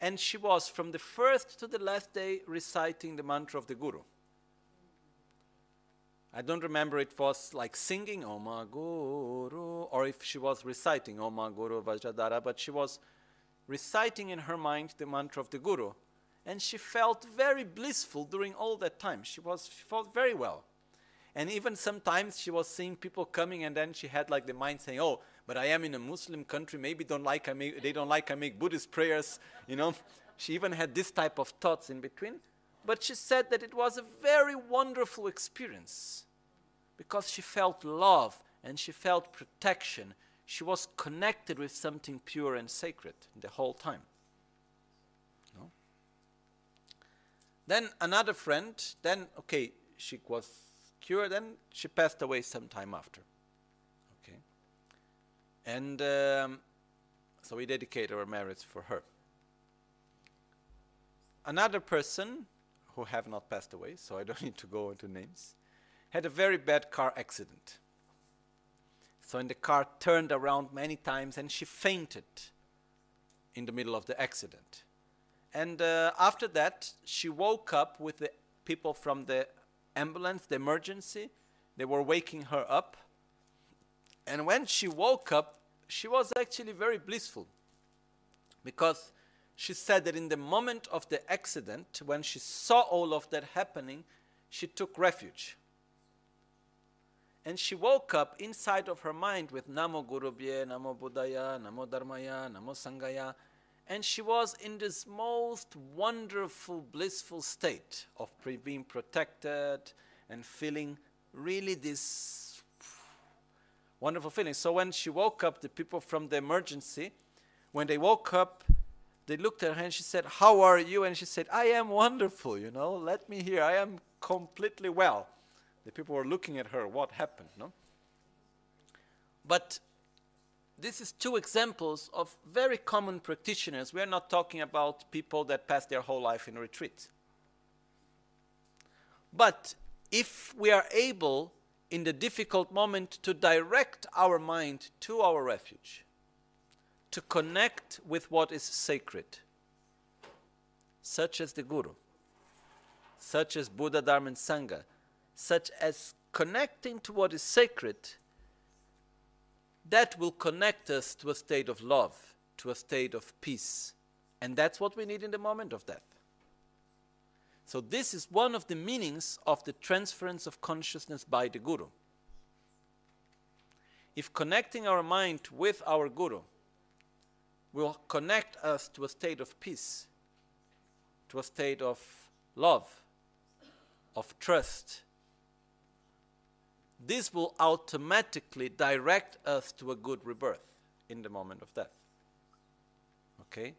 And she was, from the first to the last day, reciting the mantra of the Guru. I don't remember it was like singing oh Oma Guru or if she was reciting oh Oma Guru Vajradhara, but she was reciting in her mind the mantra of the Guru. And she felt very blissful during all that time. She was she felt very well. And even sometimes she was seeing people coming and then she had like the mind saying, Oh, but I am in a Muslim country, maybe don't like I make, they don't like I make Buddhist prayers, you know. She even had this type of thoughts in between. But she said that it was a very wonderful experience because she felt love and she felt protection. She was connected with something pure and sacred the whole time. No? Then another friend, then, okay, she was cured, and she passed away some time after. Okay. And um, so we dedicate our merits for her. Another person who have not passed away, so I don't need to go into names, had a very bad car accident. So, and the car turned around many times and she fainted in the middle of the accident. And uh, after that, she woke up with the people from the ambulance, the emergency. They were waking her up. And when she woke up, she was actually very blissful because she said that in the moment of the accident, when she saw all of that happening, she took refuge. And she woke up inside of her mind with Namo Gurubhye, Namo Buddhaya, Namo Dharmaya, Namo Sanghaya. And she was in this most wonderful, blissful state of being protected and feeling really this wonderful feeling. So when she woke up, the people from the emergency, when they woke up, they looked at her and she said, How are you? And she said, I am wonderful, you know, let me hear. I am completely well. The people were looking at her, what happened, no? But this is two examples of very common practitioners. We are not talking about people that pass their whole life in retreat. But if we are able, in the difficult moment, to direct our mind to our refuge, to connect with what is sacred, such as the Guru, such as Buddha, Dharma, and Sangha, such as connecting to what is sacred, that will connect us to a state of love, to a state of peace. And that's what we need in the moment of death. So, this is one of the meanings of the transference of consciousness by the Guru. If connecting our mind with our Guru will connect us to a state of peace, to a state of love, of trust. This will automatically direct us to a good rebirth in the moment of death. Okay?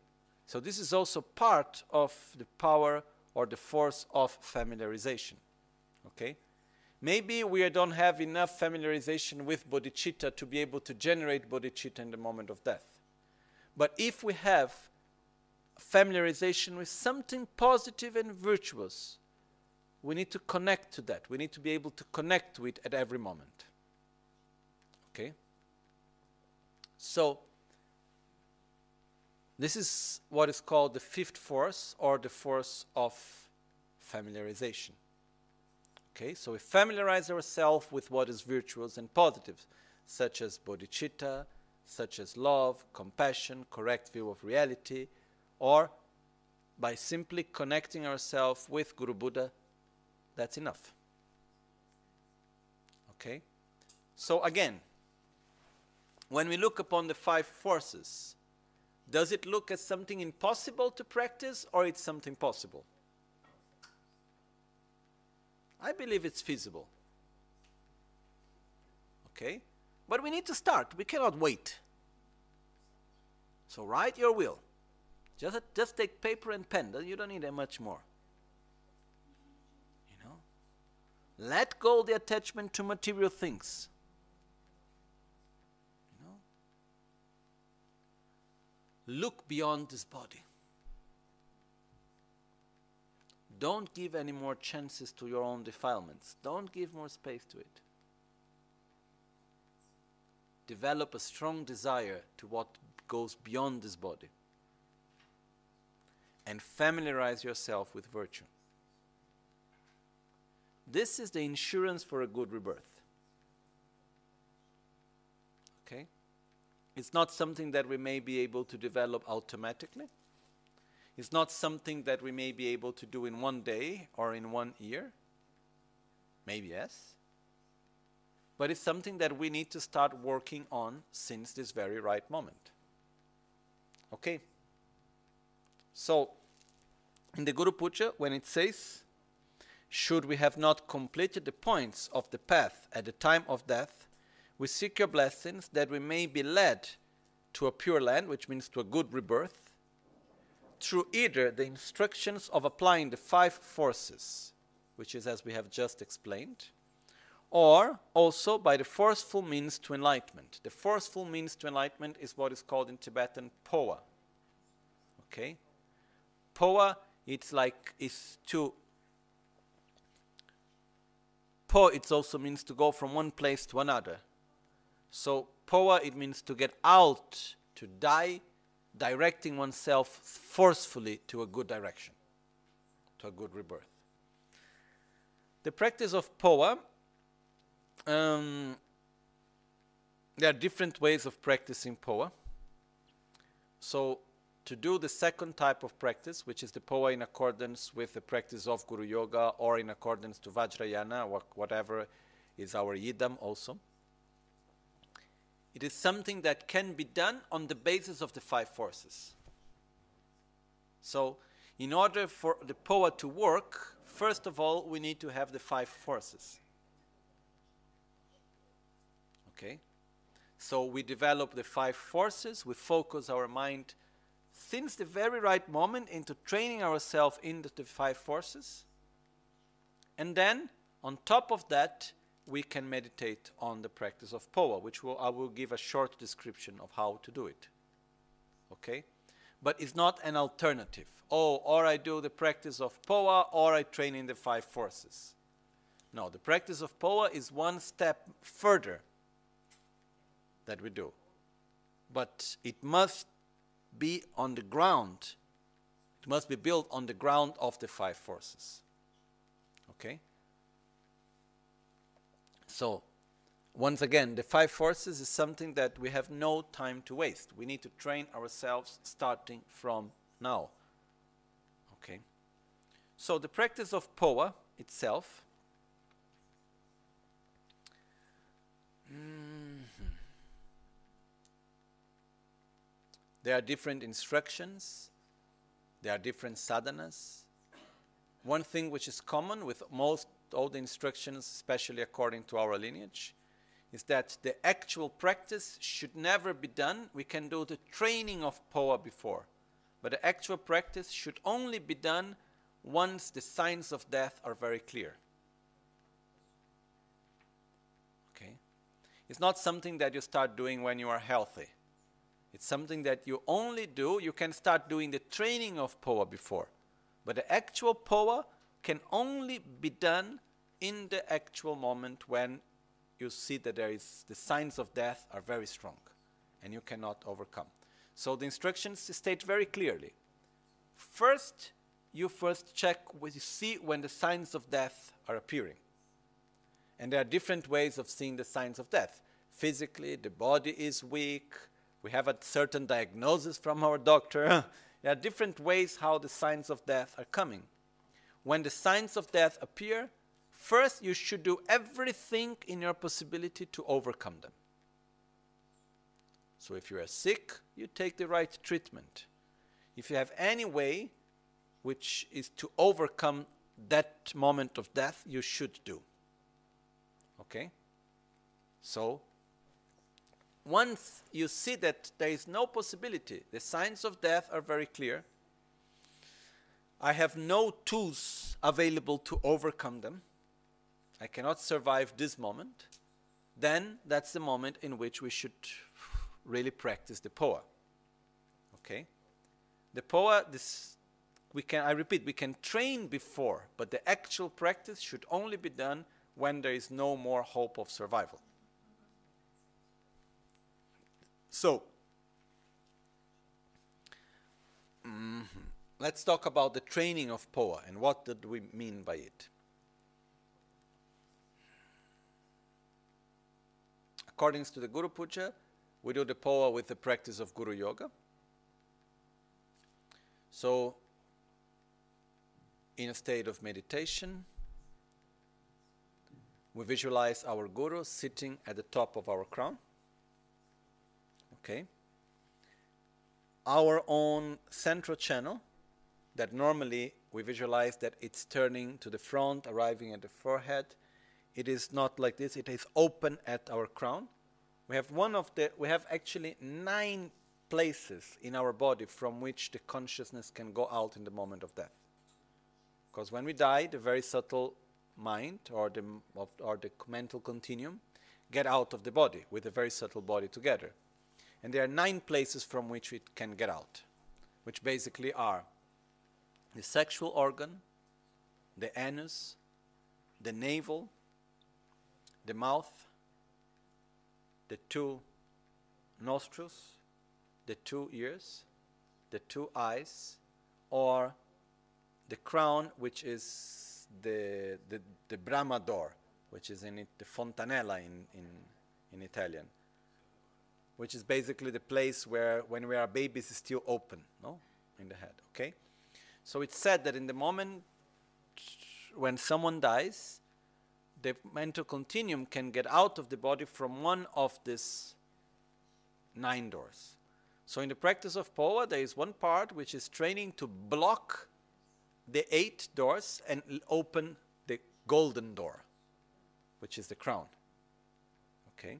So, this is also part of the power or the force of familiarization. Okay? Maybe we don't have enough familiarization with bodhicitta to be able to generate bodhicitta in the moment of death. But if we have familiarization with something positive and virtuous, we need to connect to that. We need to be able to connect to it at every moment. Okay? So, This is what is called the fifth force or the force of familiarization. Okay, so we familiarize ourselves with what is virtuous and positive, such as bodhicitta, such as love, compassion, correct view of reality, or by simply connecting ourselves with Guru Buddha, that's enough. Okay? So again, when we look upon the five forces, does it look as something impossible to practice or it's something possible? I believe it's feasible. Okay? But we need to start. We cannot wait. So write your will. Just, just take paper and pen. You don't need much more. You know? Let go the attachment to material things. You know? Look beyond this body. Don't give any more chances to your own defilements. Don't give more space to it. Develop a strong desire to what goes beyond this body. And familiarize yourself with virtue. This is the insurance for a good rebirth. Okay? It's not something that we may be able to develop automatically It's not something that we may be able to do in one day or in one year. Maybe yes. But it's something that we need to start working on since this very right moment. Okay? So, in the Guru Puja, when it says, Should we have not completed the points of the path at the time of death, we seek your blessings that we may be led to a pure land, which means to a good rebirth, through either the instructions of applying the five forces, which is as we have just explained, or also by the forceful means to enlightenment. The forceful means to enlightenment is what is called in Tibetan powa. Okay? Powa, it's like, is to. Po, it also means to go from one place to another. So, powa, it means to get out, to die, directing oneself forcefully to a good direction, to a good rebirth. The practice of POWA, um, there are different ways of practicing POWA. So, to do the second type of practice, which is the POWA in accordance with the practice of Guru Yoga or in accordance to Vajrayana, whatever is our yidam also it is something that can be done on the basis of the five forces. So, in order for the POWA to work, first of all, we need to have the five forces. Okay? So, we develop the five forces, we focus our mind since the very right moment into training ourselves in the, the five forces. And then, on top of that, we can meditate on the practice of POWA, which will, I will give a short description of how to do it. Okay? But it's not an alternative. Oh, or I do the practice of POWA or I train in the five forces. No, the practice of POWA is one step further that we do. But it must be on the ground, it must be built on the ground of the five forces. Okay? So, once again, the five forces is something that we have no time to waste. We need to train ourselves starting from now. Okay. So, the practice of POWA itself. There are different instructions, there are different sadhanas. One thing which is common with most all the instructions, especially according to our lineage, is that the actual practice should never be done. We can do the training of POWA before, but the actual practice should only be done once the signs of death are very clear. Okay? It's not something that you start doing when you are healthy. It's something that you only do, you can start doing the training of POWA before. But the actual POWA can only be done in the actual moment when you see that there is the signs of death are very strong and you cannot overcome. So the instructions state very clearly. First, you first check what you see when the signs of death are appearing. And there are different ways of seeing the signs of death. Physically, the body is weak. We have a certain diagnosis from our doctor. there are different ways how the signs of death are coming. When the signs of death appear, first you should do everything in your possibility to overcome them. So if you are sick, you take the right treatment. If you have any way which is to overcome that moment of death, you should do. Okay? So, once you see that there is no possibility, the signs of death are very clear. I have no tools available to overcome them. I cannot survive this moment. Then that's the moment in which we should really practice the powa. Okay? The powa, this we can I repeat, we can train before, but the actual practice should only be done when there is no more hope of survival. So, mm, let's talk about the training of POWA and what did we mean by it. According to the Guru Puja, we do the POWA with the practice of Guru Yoga. So, in a state of meditation, we visualize our Guru sitting at the top of our crown. Okay? Our own central channel, that normally we visualize that it's turning to the front, arriving at the forehead. It is not like this, it is open at our crown we have one of the, we have actually nine places in our body from which the consciousness can go out in the moment of death. Because when we die, the very subtle mind or the, or the mental continuum get out of the body with the very subtle body together. And there are nine places from which it can get out, which basically are the sexual organ, the anus, the navel, the mouth, the two nostrils, the two ears, the two eyes, or the crown, which is the, the, the Brahma door, which is in it, the fontanella in, in, in Italian, which is basically the place where, when we are babies, is still open, no, in the head. Okay, so it's said that in the moment when someone dies, the mental continuum can get out of the body from one of these nine doors. So in the practice of Powa, there is one part which is training to block the eight doors and open the golden door, which is the crown. Okay?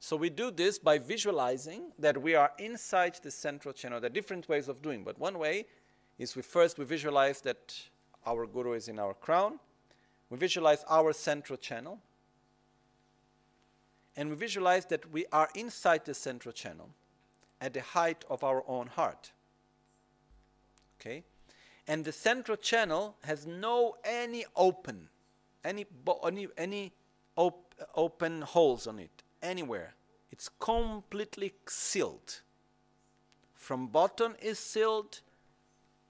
So we do this by visualizing that we are inside the central channel. There are different ways of doing, but one way is we first we visualize that our guru is in our crown we visualize our central channel. And we visualize that we are inside the central channel at the height of our own heart. Okay? And the central channel has no any open, any, any, any op open holes on it, anywhere. It's completely sealed. From bottom is sealed,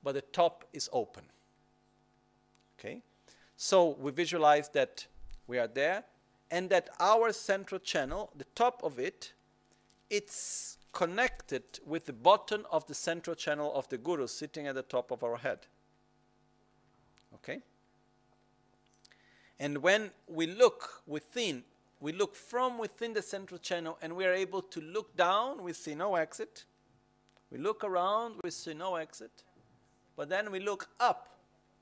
but the top is open. Okay? So we visualize that we are there and that our central channel, the top of it, it's connected with the bottom of the central channel of the guru sitting at the top of our head. Okay? And when we look within, we look from within the central channel and we are able to look down, we see no exit. We look around, we see no exit. But then we look up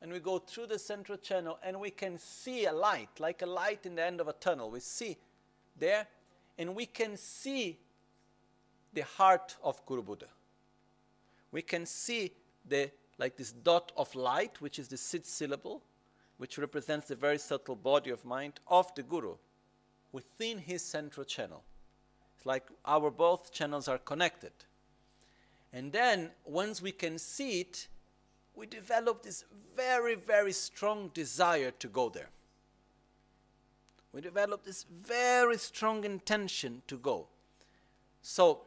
and we go through the central channel and we can see a light, like a light in the end of a tunnel. We see there and we can see the heart of Guru Buddha. We can see the like this dot of light, which is the sixth syllable, which represents the very subtle body of mind of the Guru within his central channel. It's like our both channels are connected. And then once we can see it, we develop this very, very strong desire to go there. We develop this very strong intention to go. So,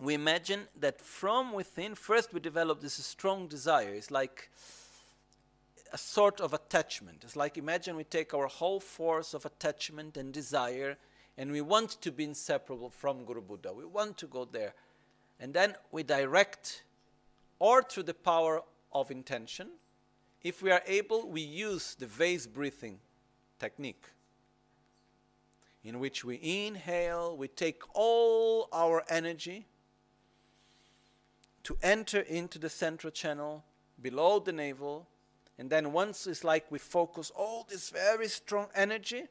we imagine that from within, first we develop this strong desire. It's like a sort of attachment. It's like imagine we take our whole force of attachment and desire and we want to be inseparable from Guru Buddha. We want to go there. And then we direct, or through the power of intention, if we are able, we use the vase breathing technique in which we inhale, we take all our energy to enter into the central channel below the navel. And then once it's like we focus all this very strong energy,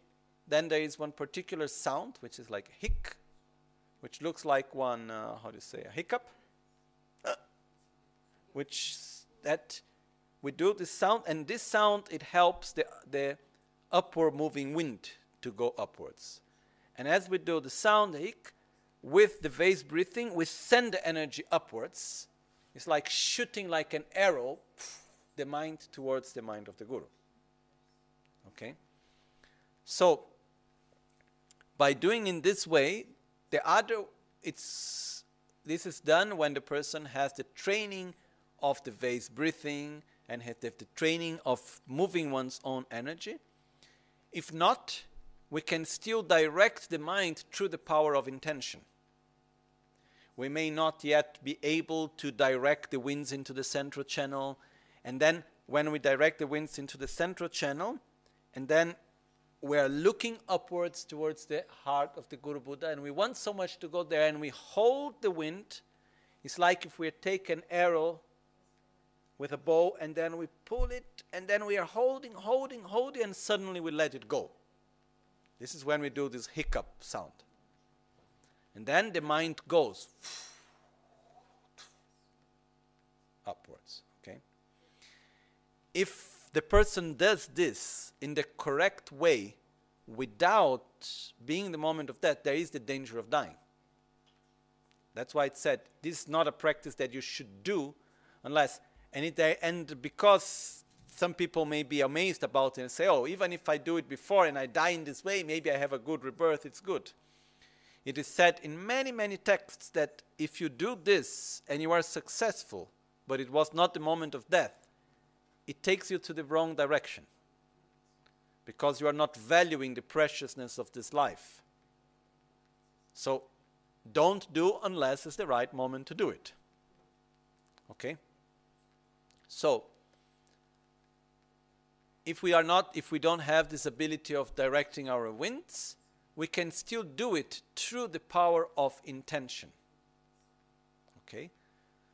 then there is one particular sound, which is like hic, which looks like one, uh, how do you say, a hiccup, uh, which that we do this sound, and this sound, it helps the, the upward moving wind to go upwards. And as we do the sound hic, with the vase breathing, we send the energy upwards. It's like shooting like an arrow the mind towards the mind of the guru. Okay? So, by doing in this way, the other, it's, this is done when the person has the training of the vase breathing and has the training of moving one's own energy. If not, we can still direct the mind through the power of intention. We may not yet be able to direct the winds into the central channel, and then when we direct the winds into the central channel, and then we are looking upwards towards the heart of the Guru Buddha, and we want so much to go there, and we hold the wind. It's like if we take an arrow with a bow, and then we pull it, and then we are holding, holding, holding, and suddenly we let it go. This is when we do this hiccup sound. And then the mind goes upwards. Okay? If the person does this in the correct way without being the moment of death, there is the danger of dying. That's why it said this is not a practice that you should do unless and it and because some people may be amazed about it and say, oh, even if I do it before and I die in this way, maybe I have a good rebirth, it's good. It is said in many, many texts that if you do this and you are successful, but it was not the moment of death, it takes you to the wrong direction because you are not valuing the preciousness of this life. So don't do unless it's the right moment to do it. Okay? So, if we are not, if we don't have this ability of directing our winds, we can still do it through the power of intention. Okay?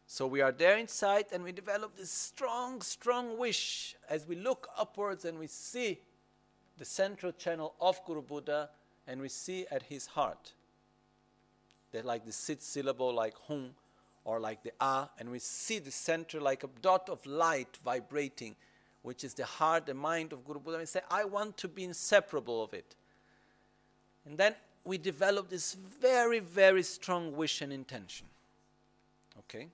So we are there inside and we develop this strong, strong wish as we look upwards and we see the central channel of Guru Buddha and we see at his heart. That like the seed syllable like hum or like the ah, and we see the center like a dot of light vibrating which is the heart, the mind of Guru Buddha, and say, I want to be inseparable of it. And then we develop this very, very strong wish and intention. Okay?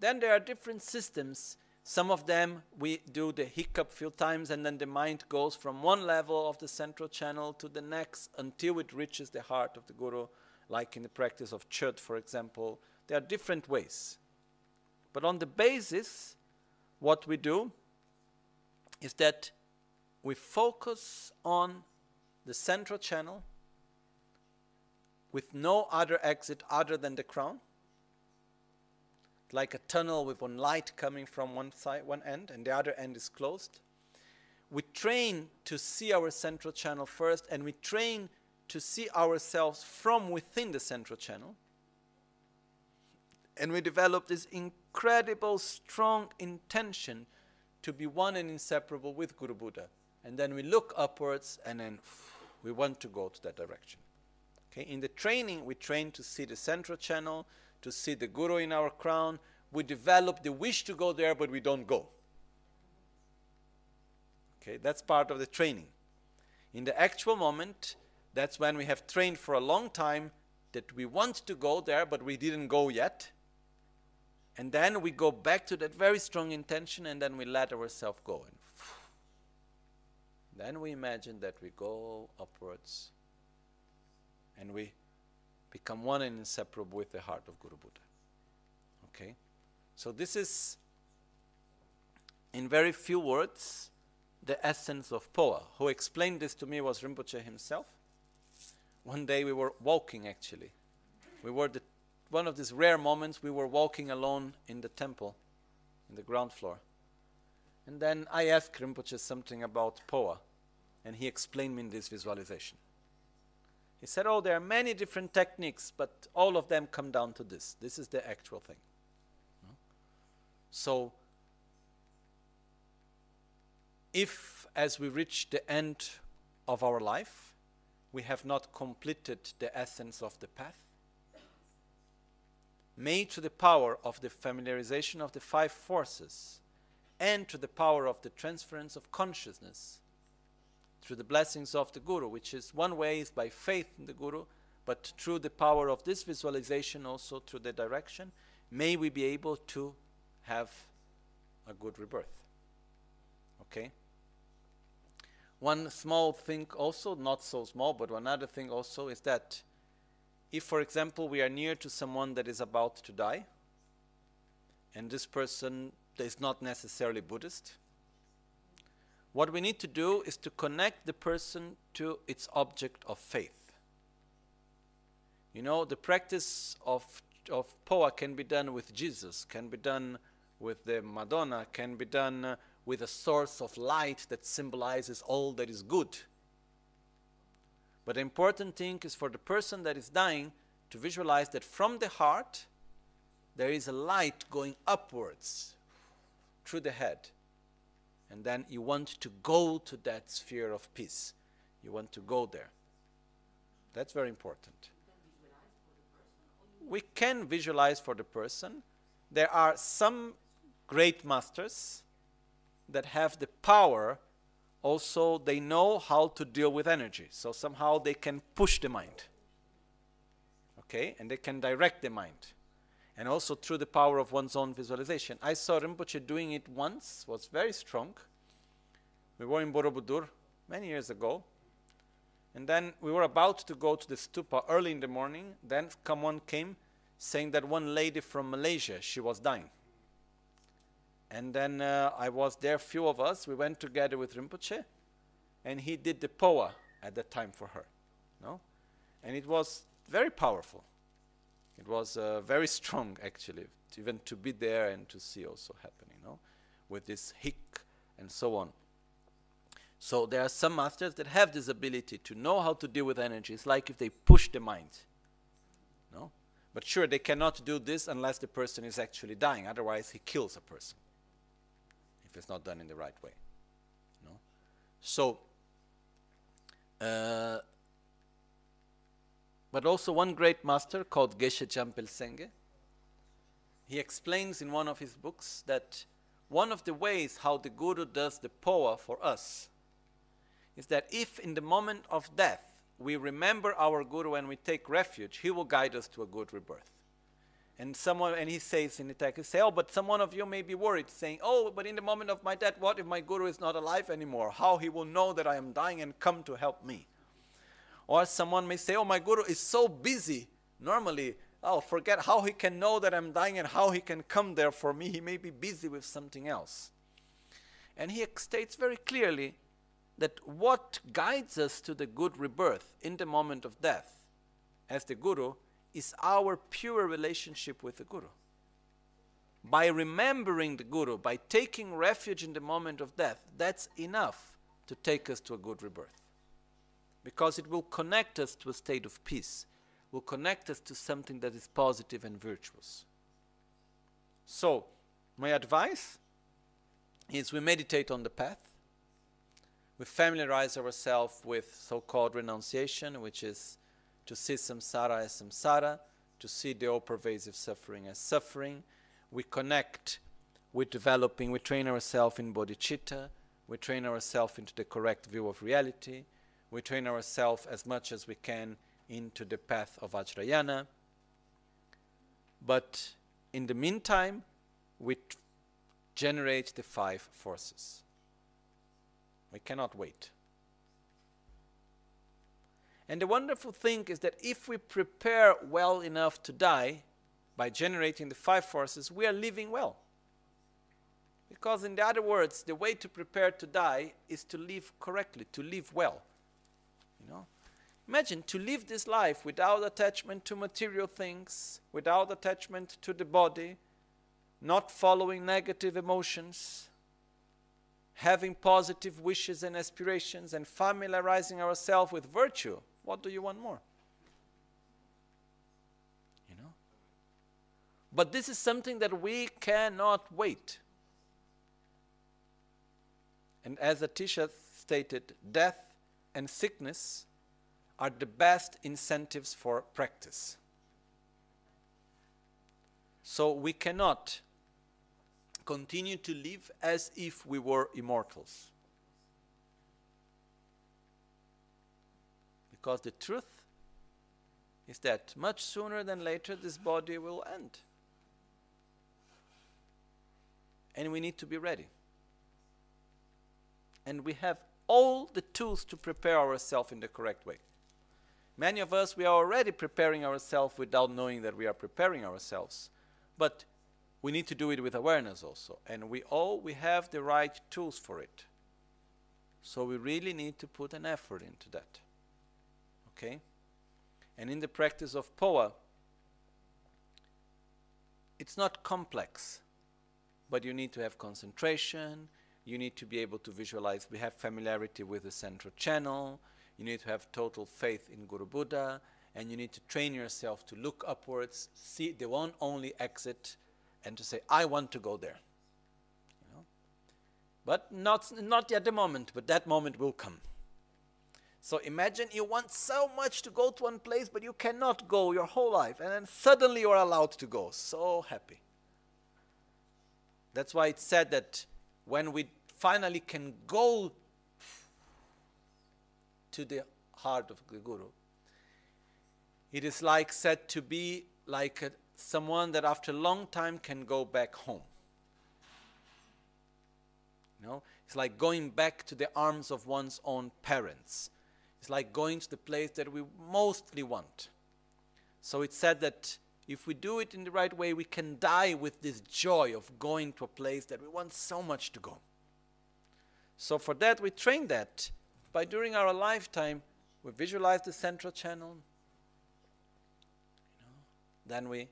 Then there are different systems. Some of them we do the hiccup few times, and then the mind goes from one level of the central channel to the next until it reaches the heart of the Guru, like in the practice of Chöd, for example. There are different ways. But on the basis, what we do is that we focus on the central channel with no other exit other than the crown like a tunnel with one light coming from one side one end and the other end is closed we train to see our central channel first and we train to see ourselves from within the central channel and we develop this incredible strong intention to be one and inseparable with Guru Buddha. And then we look upwards and then we want to go to that direction. Okay, in the training, we train to see the central channel, to see the Guru in our crown. We develop the wish to go there, but we don't go. Okay, that's part of the training. In the actual moment, that's when we have trained for a long time that we want to go there, but we didn't go yet. And then we go back to that very strong intention and then we let ourselves go. And then we imagine that we go upwards and we become one and inseparable with the heart of Guru Buddha. Okay? So this is, in very few words, the essence of Powa. Who explained this to me was Rinpoche himself. One day we were walking actually. We were the, one of these rare moments we were walking alone in the temple, in the ground floor. And then I asked Rinpoche something about Powa, and he explained me in this visualization. He said, Oh, there are many different techniques, but all of them come down to this. This is the actual thing. Hmm? So, if as we reach the end of our life, we have not completed the essence of the path, may to the power of the familiarization of the five forces and to the power of the transference of consciousness through the blessings of the Guru, which is one way is by faith in the Guru, but through the power of this visualization, also through the direction, may we be able to have a good rebirth. Okay? One small thing also, not so small, but one other thing also is that if, for example, we are near to someone that is about to die, and this person is not necessarily Buddhist, what we need to do is to connect the person to its object of faith. You know, the practice of, of Powa can be done with Jesus, can be done with the Madonna, can be done uh, with a source of light that symbolizes all that is good. But the important thing is for the person that is dying to visualize that from the heart there is a light going upwards through the head and then you want to go to that sphere of peace. You want to go there. That's very important. We can visualize for the person. There are some great masters that have the power, also, they know how to deal with energy. So somehow they can push the mind. Okay? And they can direct the mind and also through the power of one's own visualization. I saw Rinpoche doing it once, was very strong. We were in Borobudur many years ago, and then we were about to go to the stupa early in the morning. Then someone came saying that one lady from Malaysia, she was dying. And then uh, I was there, few of us, we went together with Rinpoche, and he did the powa at that time for her. No? And it was very powerful. It was uh, very strong, actually, even to be there and to see also happening, no? with this hic and so on. So there are some masters that have this ability to know how to deal with energy. It's like if they push the mind. No? But sure, they cannot do this unless the person is actually dying. Otherwise, he kills a person if it's not done in the right way. No? So, uh, but also one great master called Geshe Champel Senge, he explains in one of his books that one of the ways how the Guru does the powa for us is that if in the moment of death we remember our Guru and we take refuge, he will guide us to a good rebirth. And someone and he says in the text, he says, Oh, but some one of you may be worried, saying, Oh, but in the moment of my death, what if my Guru is not alive anymore? How he will know that I am dying and come to help me? Or someone may say, Oh, my Guru is so busy. Normally, oh, forget how he can know that I'm dying and how he can come there for me. He may be busy with something else. And he states very clearly that what guides us to the good rebirth in the moment of death as the Guru is our pure relationship with the Guru. By remembering the Guru, by taking refuge in the moment of death, that's enough to take us to a good rebirth because it will connect us to a state of peace, will connect us to something that is positive and virtuous. So, my advice is we meditate on the path, we familiarize ourselves with so called renunciation, which is to see samsara as samsara, to see the all pervasive suffering as suffering. We connect with developing, we train ourselves in bodhicitta, we train ourselves into the correct view of reality we train ourselves as much as we can into the path of Vajrayana. But in the meantime, we generate the five forces. We cannot wait. And the wonderful thing is that if we prepare well enough to die by generating the five forces, we are living well. Because, in the other words, the way to prepare to die is to live correctly, to live well. Know? Imagine to live this life without attachment to material things, without attachment to the body, not following negative emotions, having positive wishes and aspirations, and familiarizing ourselves with virtue. What do you want more? You know? But this is something that we cannot wait. And as Atisha stated, death and sickness are the best incentives for practice. So we cannot continue to live as if we were immortals. Because the truth is that much sooner than later this body will end. And we need to be ready. And we have all the tools to prepare ourselves in the correct way. Many of us, we are already preparing ourselves without knowing that we are preparing ourselves. But we need to do it with awareness also. And we all we have the right tools for it. So we really need to put an effort into that. Okay? And in the practice of POWA, it's not complex, but you need to have concentration, you need to be able to visualize, we have familiarity with the central channel, you need to have total faith in Guru Buddha, and you need to train yourself to look upwards, see the one only exit, and to say, I want to go there. You know? But not, not at the moment, but that moment will come. So imagine you want so much to go to one place, but you cannot go your whole life, and then suddenly you are allowed to go. So happy. That's why it's said that when we finally can go to the heart of the Guru. It is like said to be like a, someone that after a long time can go back home. You know, it's like going back to the arms of one's own parents. It's like going to the place that we mostly want. So it's said that if we do it in the right way, we can die with this joy of going to a place that we want so much to go. So for that, we train that by during our lifetime, we visualize the central channel. You know, then we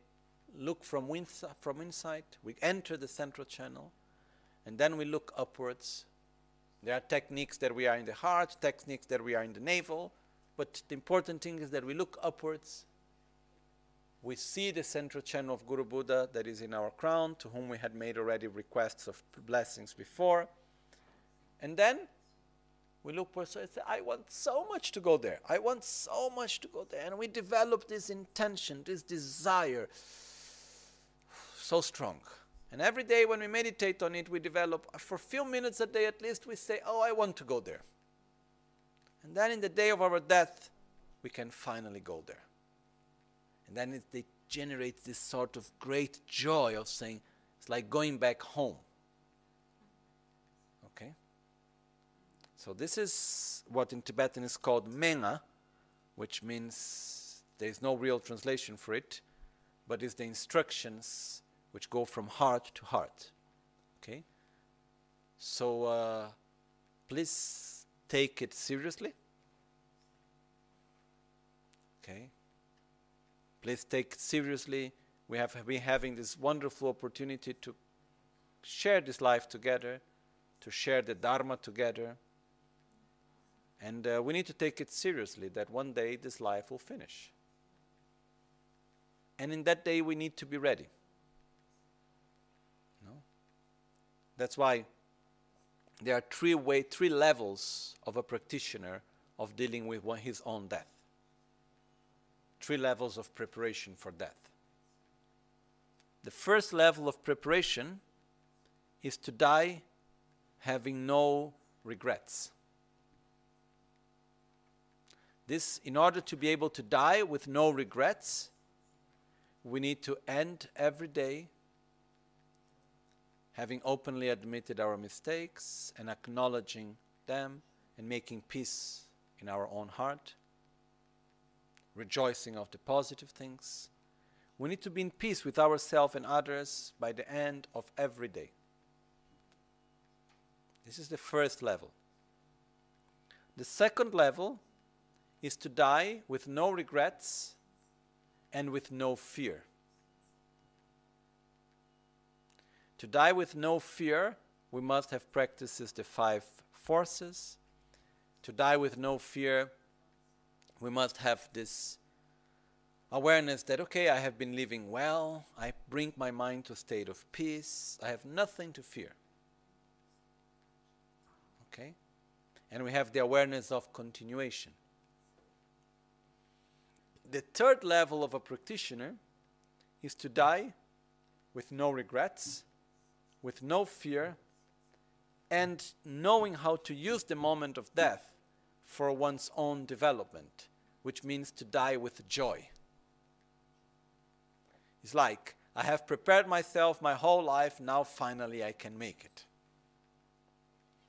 look from, from inside, we enter the central channel, and then we look upwards. There are techniques that we are in the heart, techniques that we are in the navel, but the important thing is that we look upwards. We see the central channel of Guru Buddha that is in our crown, to whom we had made already requests of blessings before. And then we look for so say, I want so much to go there. I want so much to go there. And we develop this intention, this desire so strong. And every day when we meditate on it, we develop for a few minutes a day at least, we say, Oh, I want to go there. And then in the day of our death, we can finally go there. And then it, generates this sort of great joy of saying, it's like going back home. Okay? So this is what in Tibetan is called menga, which means there is no real translation for it, but it's the instructions which go from heart to heart. Okay? So uh, please take it seriously. Okay? Please take seriously. We have been having this wonderful opportunity to share this life together, to share the Dharma together. And uh, we need to take it seriously that one day this life will finish. And in that day, we need to be ready. No? That's why there are three way, three levels of a practitioner of dealing with one, his own death. Three levels of preparation for death. The first level of preparation is to die having no regrets. This, in order to be able to die with no regrets, we need to end every day having openly admitted our mistakes and acknowledging them and making peace in our own heart. Rejoicing of the positive things. We need to be in peace with ourselves and others by the end of every day. This is the first level. The second level is to die with no regrets and with no fear. To die with no fear, we must have practices the five forces. To die with no fear, we must have this awareness that, okay, I have been living well, I bring my mind to a state of peace, I have nothing to fear. Okay? And we have the awareness of continuation. The third level of a practitioner is to die with no regrets, with no fear, and knowing how to use the moment of death for one's own development, which means to die with joy. It's like, I have prepared myself my whole life, now finally I can make it.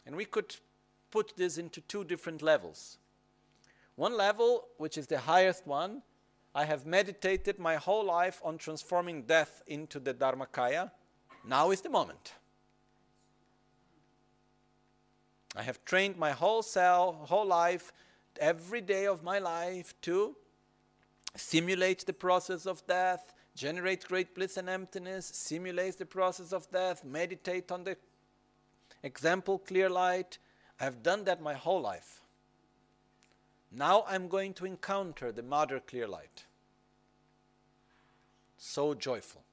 And we could put this into two different levels. One level, which is the highest one, I have meditated my whole life on transforming death into the Dharmakaya. Now is the moment. I have trained my whole self, whole life, every day of my life to simulate the process of death, generate great bliss and emptiness, simulate the process of death, meditate on the example clear light. I have done that my whole life. Now I'm going to encounter the Mother Clear Light. So joyful.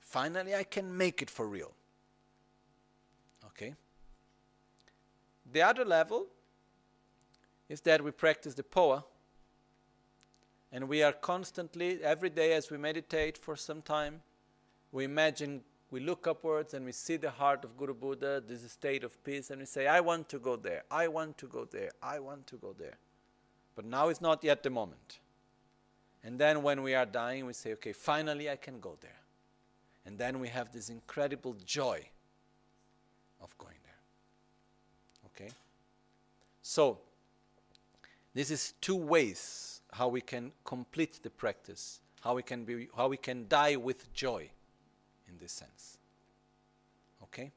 Finally, I can make it for real. Okay? The other level is that we practice the POWA and we are constantly, every day as we meditate for some time, we imagine, we look upwards and we see the heart of Guru Buddha, this state of peace, and we say, I want to go there, I want to go there, I want to go there. But now is not yet the moment. And then when we are dying, we say, okay, finally I can go there. And then we have this incredible joy of going? So, this is two ways how we can complete the practice, how we can be how we can die with joy in this sense. Okay?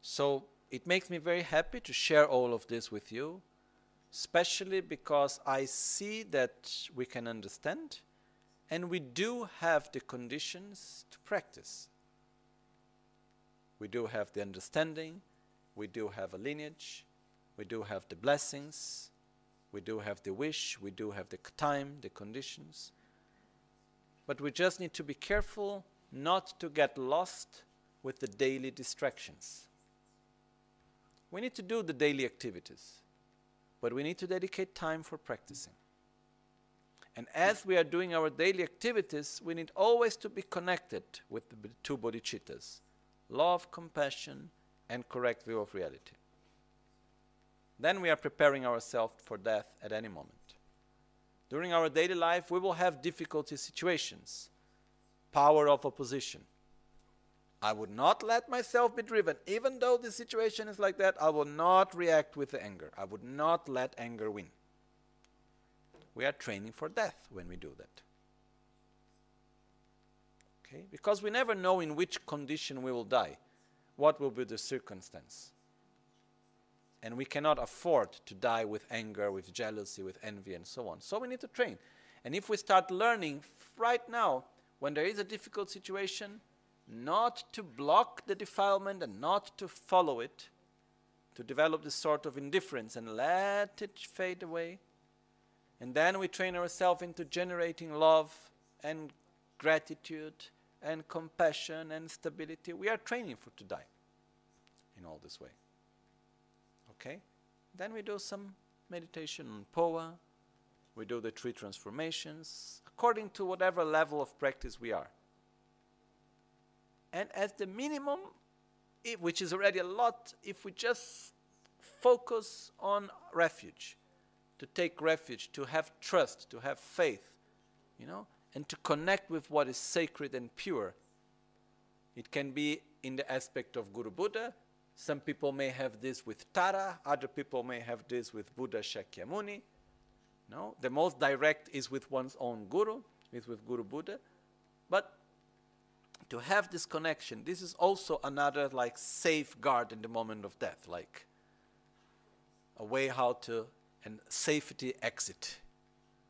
So, it makes me very happy to share all of this with you, especially because I see that we can understand and we do have the conditions to practice. We do have the understanding, we do have a lineage, we do have the blessings, we do have the wish, we do have the time, the conditions. But we just need to be careful not to get lost with the daily distractions. We need to do the daily activities, but we need to dedicate time for practicing. And as we are doing our daily activities, we need always to be connected with the two bodhicittas love, compassion, and correct view of reality. Then we are preparing ourselves for death at any moment. During our daily life, we will have difficulty situations, power of opposition. I would not let myself be driven. Even though the situation is like that, I will not react with anger. I would not let anger win. We are training for death when we do that. Okay? Because we never know in which condition we will die what will be the circumstance? And we cannot afford to die with anger, with jealousy, with envy, and so on. So we need to train. And if we start learning right now, when there is a difficult situation, not to block the defilement and not to follow it, to develop this sort of indifference and let it fade away. And then we train ourselves into generating love and gratitude and compassion and stability. We are training for to die in all this way. Okay? Then we do some meditation on POWA. We do the three transformations according to whatever level of practice we are. And as the minimum, which is already a lot, if we just focus on refuge, to take refuge, to have trust, to have faith, you know, and to connect with what is sacred and pure. It can be in the aspect of Guru Buddha. Some people may have this with Tara, other people may have this with Buddha Shakyamuni. No, the most direct is with one's own guru, is with Guru Buddha, but to have this connection, this is also another like safeguard in the moment of death, like a way how to and safety exit,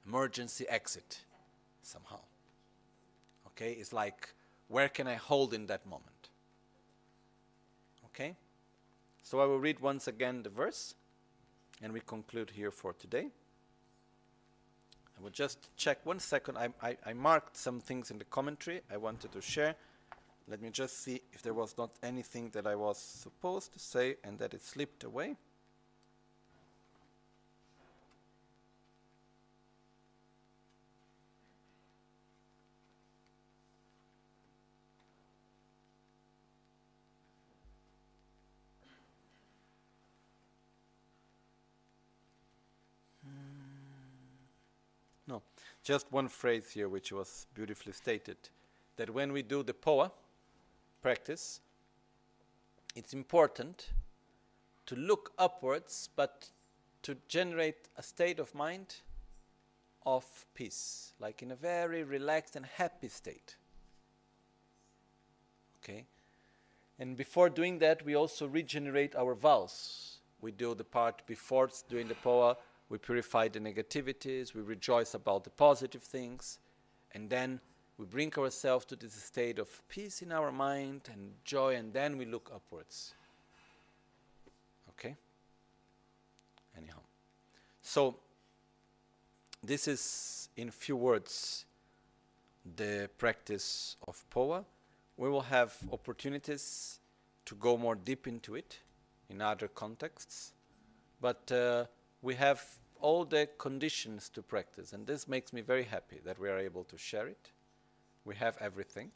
emergency exit, somehow. Okay, it's like where can I hold in that moment? Okay, so I will read once again the verse, and we conclude here for today. I will just check one second. I, I, I marked some things in the commentary I wanted to share. Let me just see if there was not anything that I was supposed to say and that it slipped away. No, just one phrase here which was beautifully stated that when we do the POWA practice, it's important to look upwards but to generate a state of mind of peace, like in a very relaxed and happy state. Okay? And before doing that, we also regenerate our vows. We do the part before doing the POWA we purify the negativities, we rejoice about the positive things, and then we bring ourselves to this state of peace in our mind and joy, and then we look upwards. Okay? Anyhow. So, this is, in few words, the practice of POWA. We will have opportunities to go more deep into it in other contexts, but uh, we have all the conditions to practice, and this makes me very happy that we are able to share it. We have everything.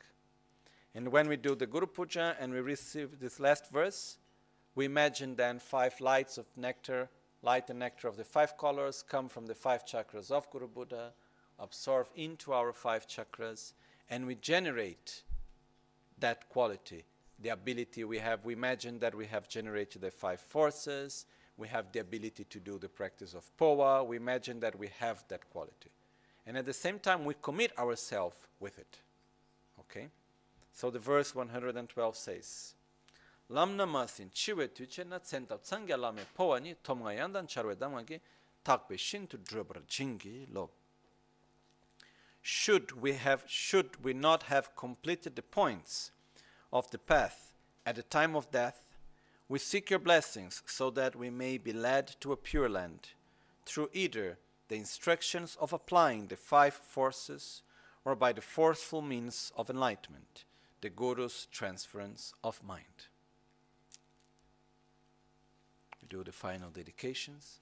And when we do the Guru Puja and we receive this last verse, we imagine then five lights of nectar, light and nectar of the five colors come from the five chakras of Guru Buddha, absorb into our five chakras, and we generate that quality, the ability we have. We imagine that we have generated the five forces, we have the ability to do the practice of POWA. We imagine that we have that quality. And at the same time, we commit ourselves with it. Okay? So the verse 112 says, lamna masin chiwe tuche na tsentap tsangya lame powa ni tomga yandan charwe damagi takbe shintu drubra jingi lo. Should we have should we not have completed the points of the path at the time of death, we seek your blessings so that we may be led to a pure land through either the instructions of applying the five forces or by the forceful means of enlightenment, the Guru's transference of mind. We do the final dedications.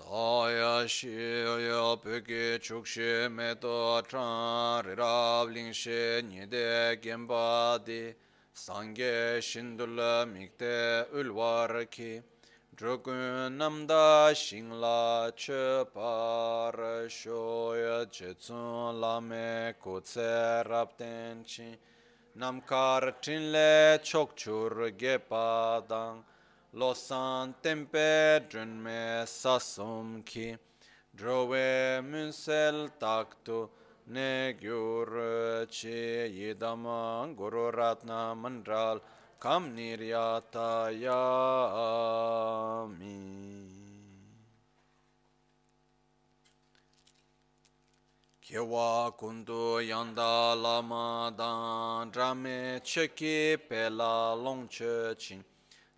사야시여 벽에 축심에도 차리랍링시 니데 겜바디 상게 신둘라 믹데 울와르키 드르군 남다 싱라 쳬파르쇼야 제춘 라메 고체랍텐치 남카르틴레 촉추르게 바당 losan tempe drunme sasum ki drove munsel taktu ne gyur chi yidama guru ratna mandral kam niryata yami Kewa kundu yanda lama dan drame cheki pela longche ching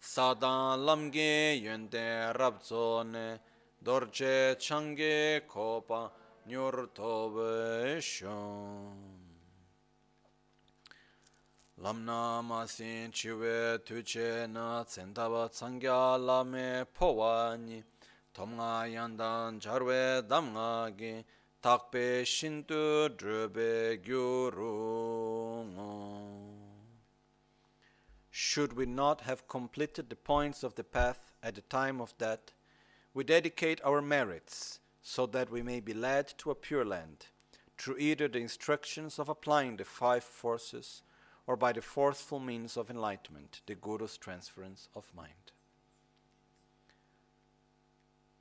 사단 람게 연대 랍존에 dorje change kopa nyurtobe shon lamna masin chiwe tuche na tsendaba tsangya lame powani tomga yandan jarwe damga gi takpe shintu drube gyurungo should we not have completed the points of the path at the time of death, we dedicate our merits so that we may be led to a pure land through either the instructions of applying the five forces or by the forceful means of enlightenment, the Guru's transference of mind.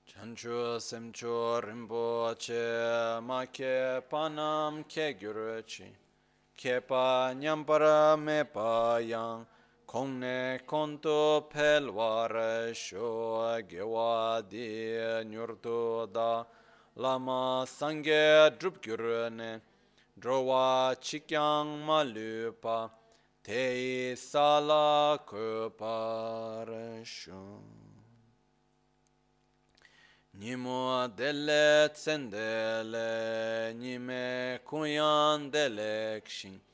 chanchu semchu rimbo che ma ke panam ke guruchi ke pa nyampara me pa yang Kongne kontu pelvar sho gewa di nyurtu da. Lama sangye drupgyurne drowa chikyang malupa tei sala kupar sho. Nimo dele ni me kuyan de delekshin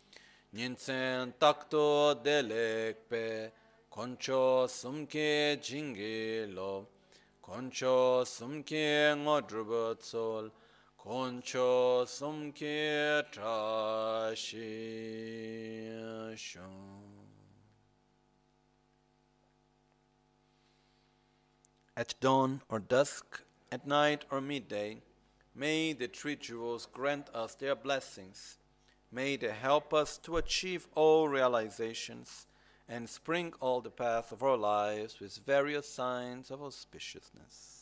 shin, takto delek pe, koncho sumke jingilo, koncho sumke ngodrubo tsol, koncho sumke trashi shun. At dawn or dusk, at night or midday, may the three jewels grant us their blessings. May they help us to achieve all realizations and sprinkle all the path of our lives with various signs of auspiciousness.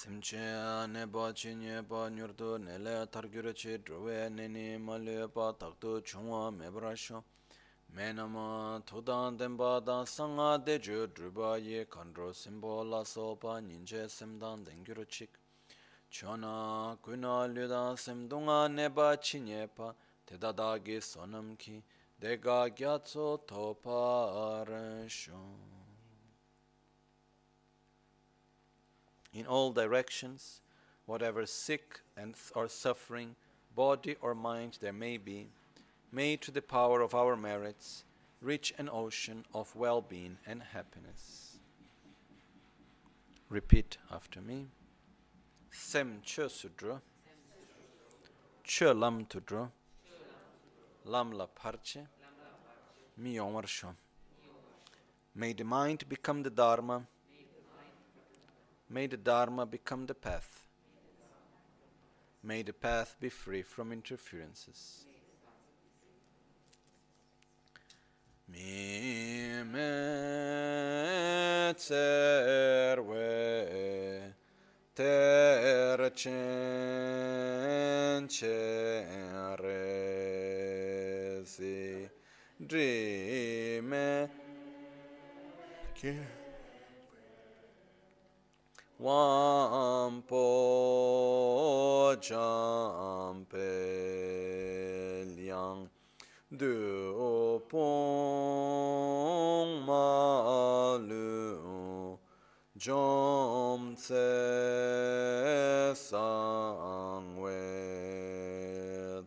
simche ne ba chi nye ba nyurdu ne le tar gyure chi druwe ne ni ma le ba tak tu chungwa me bra sho me na ma tu dan den ba dan sang de ju dru ba ye kan ro sim bo la so pa nin che sim dan den gyure chik cho na ku na lu da sim dung a ne ba chi nye pa te da da gi sonam ki de ga gya tso to pa ra sho in all directions, whatever sick and or suffering, body or mind there may be, may to the power of our merits reach an ocean of well-being and happiness. Repeat after me. Sem chö sudra, chö lam tudra, lam la parche, mi sho. May the mind become the Dharma May the Dharma become the path. May the path be free from interferences. Mi me tserwe ter chen chen re si dri me Wampo jampe liang du pong ma lu jom tse sang we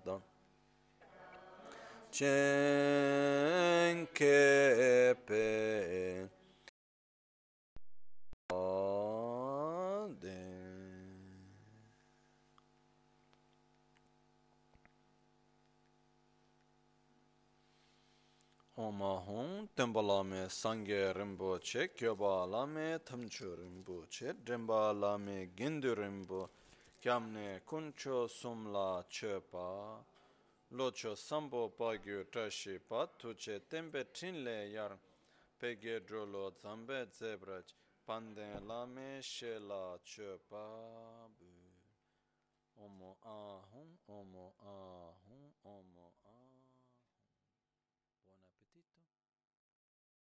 da chen ke pe Homa hong tenpa lame sangye rinpo che, kyoba lame tamcho rinpo che, drenpa lame gindu rinpo, kyamne kuncho sumla che pa, locho sambo pagyo tashi pa, tuche tenpe trinle yar, pege drolo zambe zebraj, pande lame she la shela chepa. Omo ahong, omo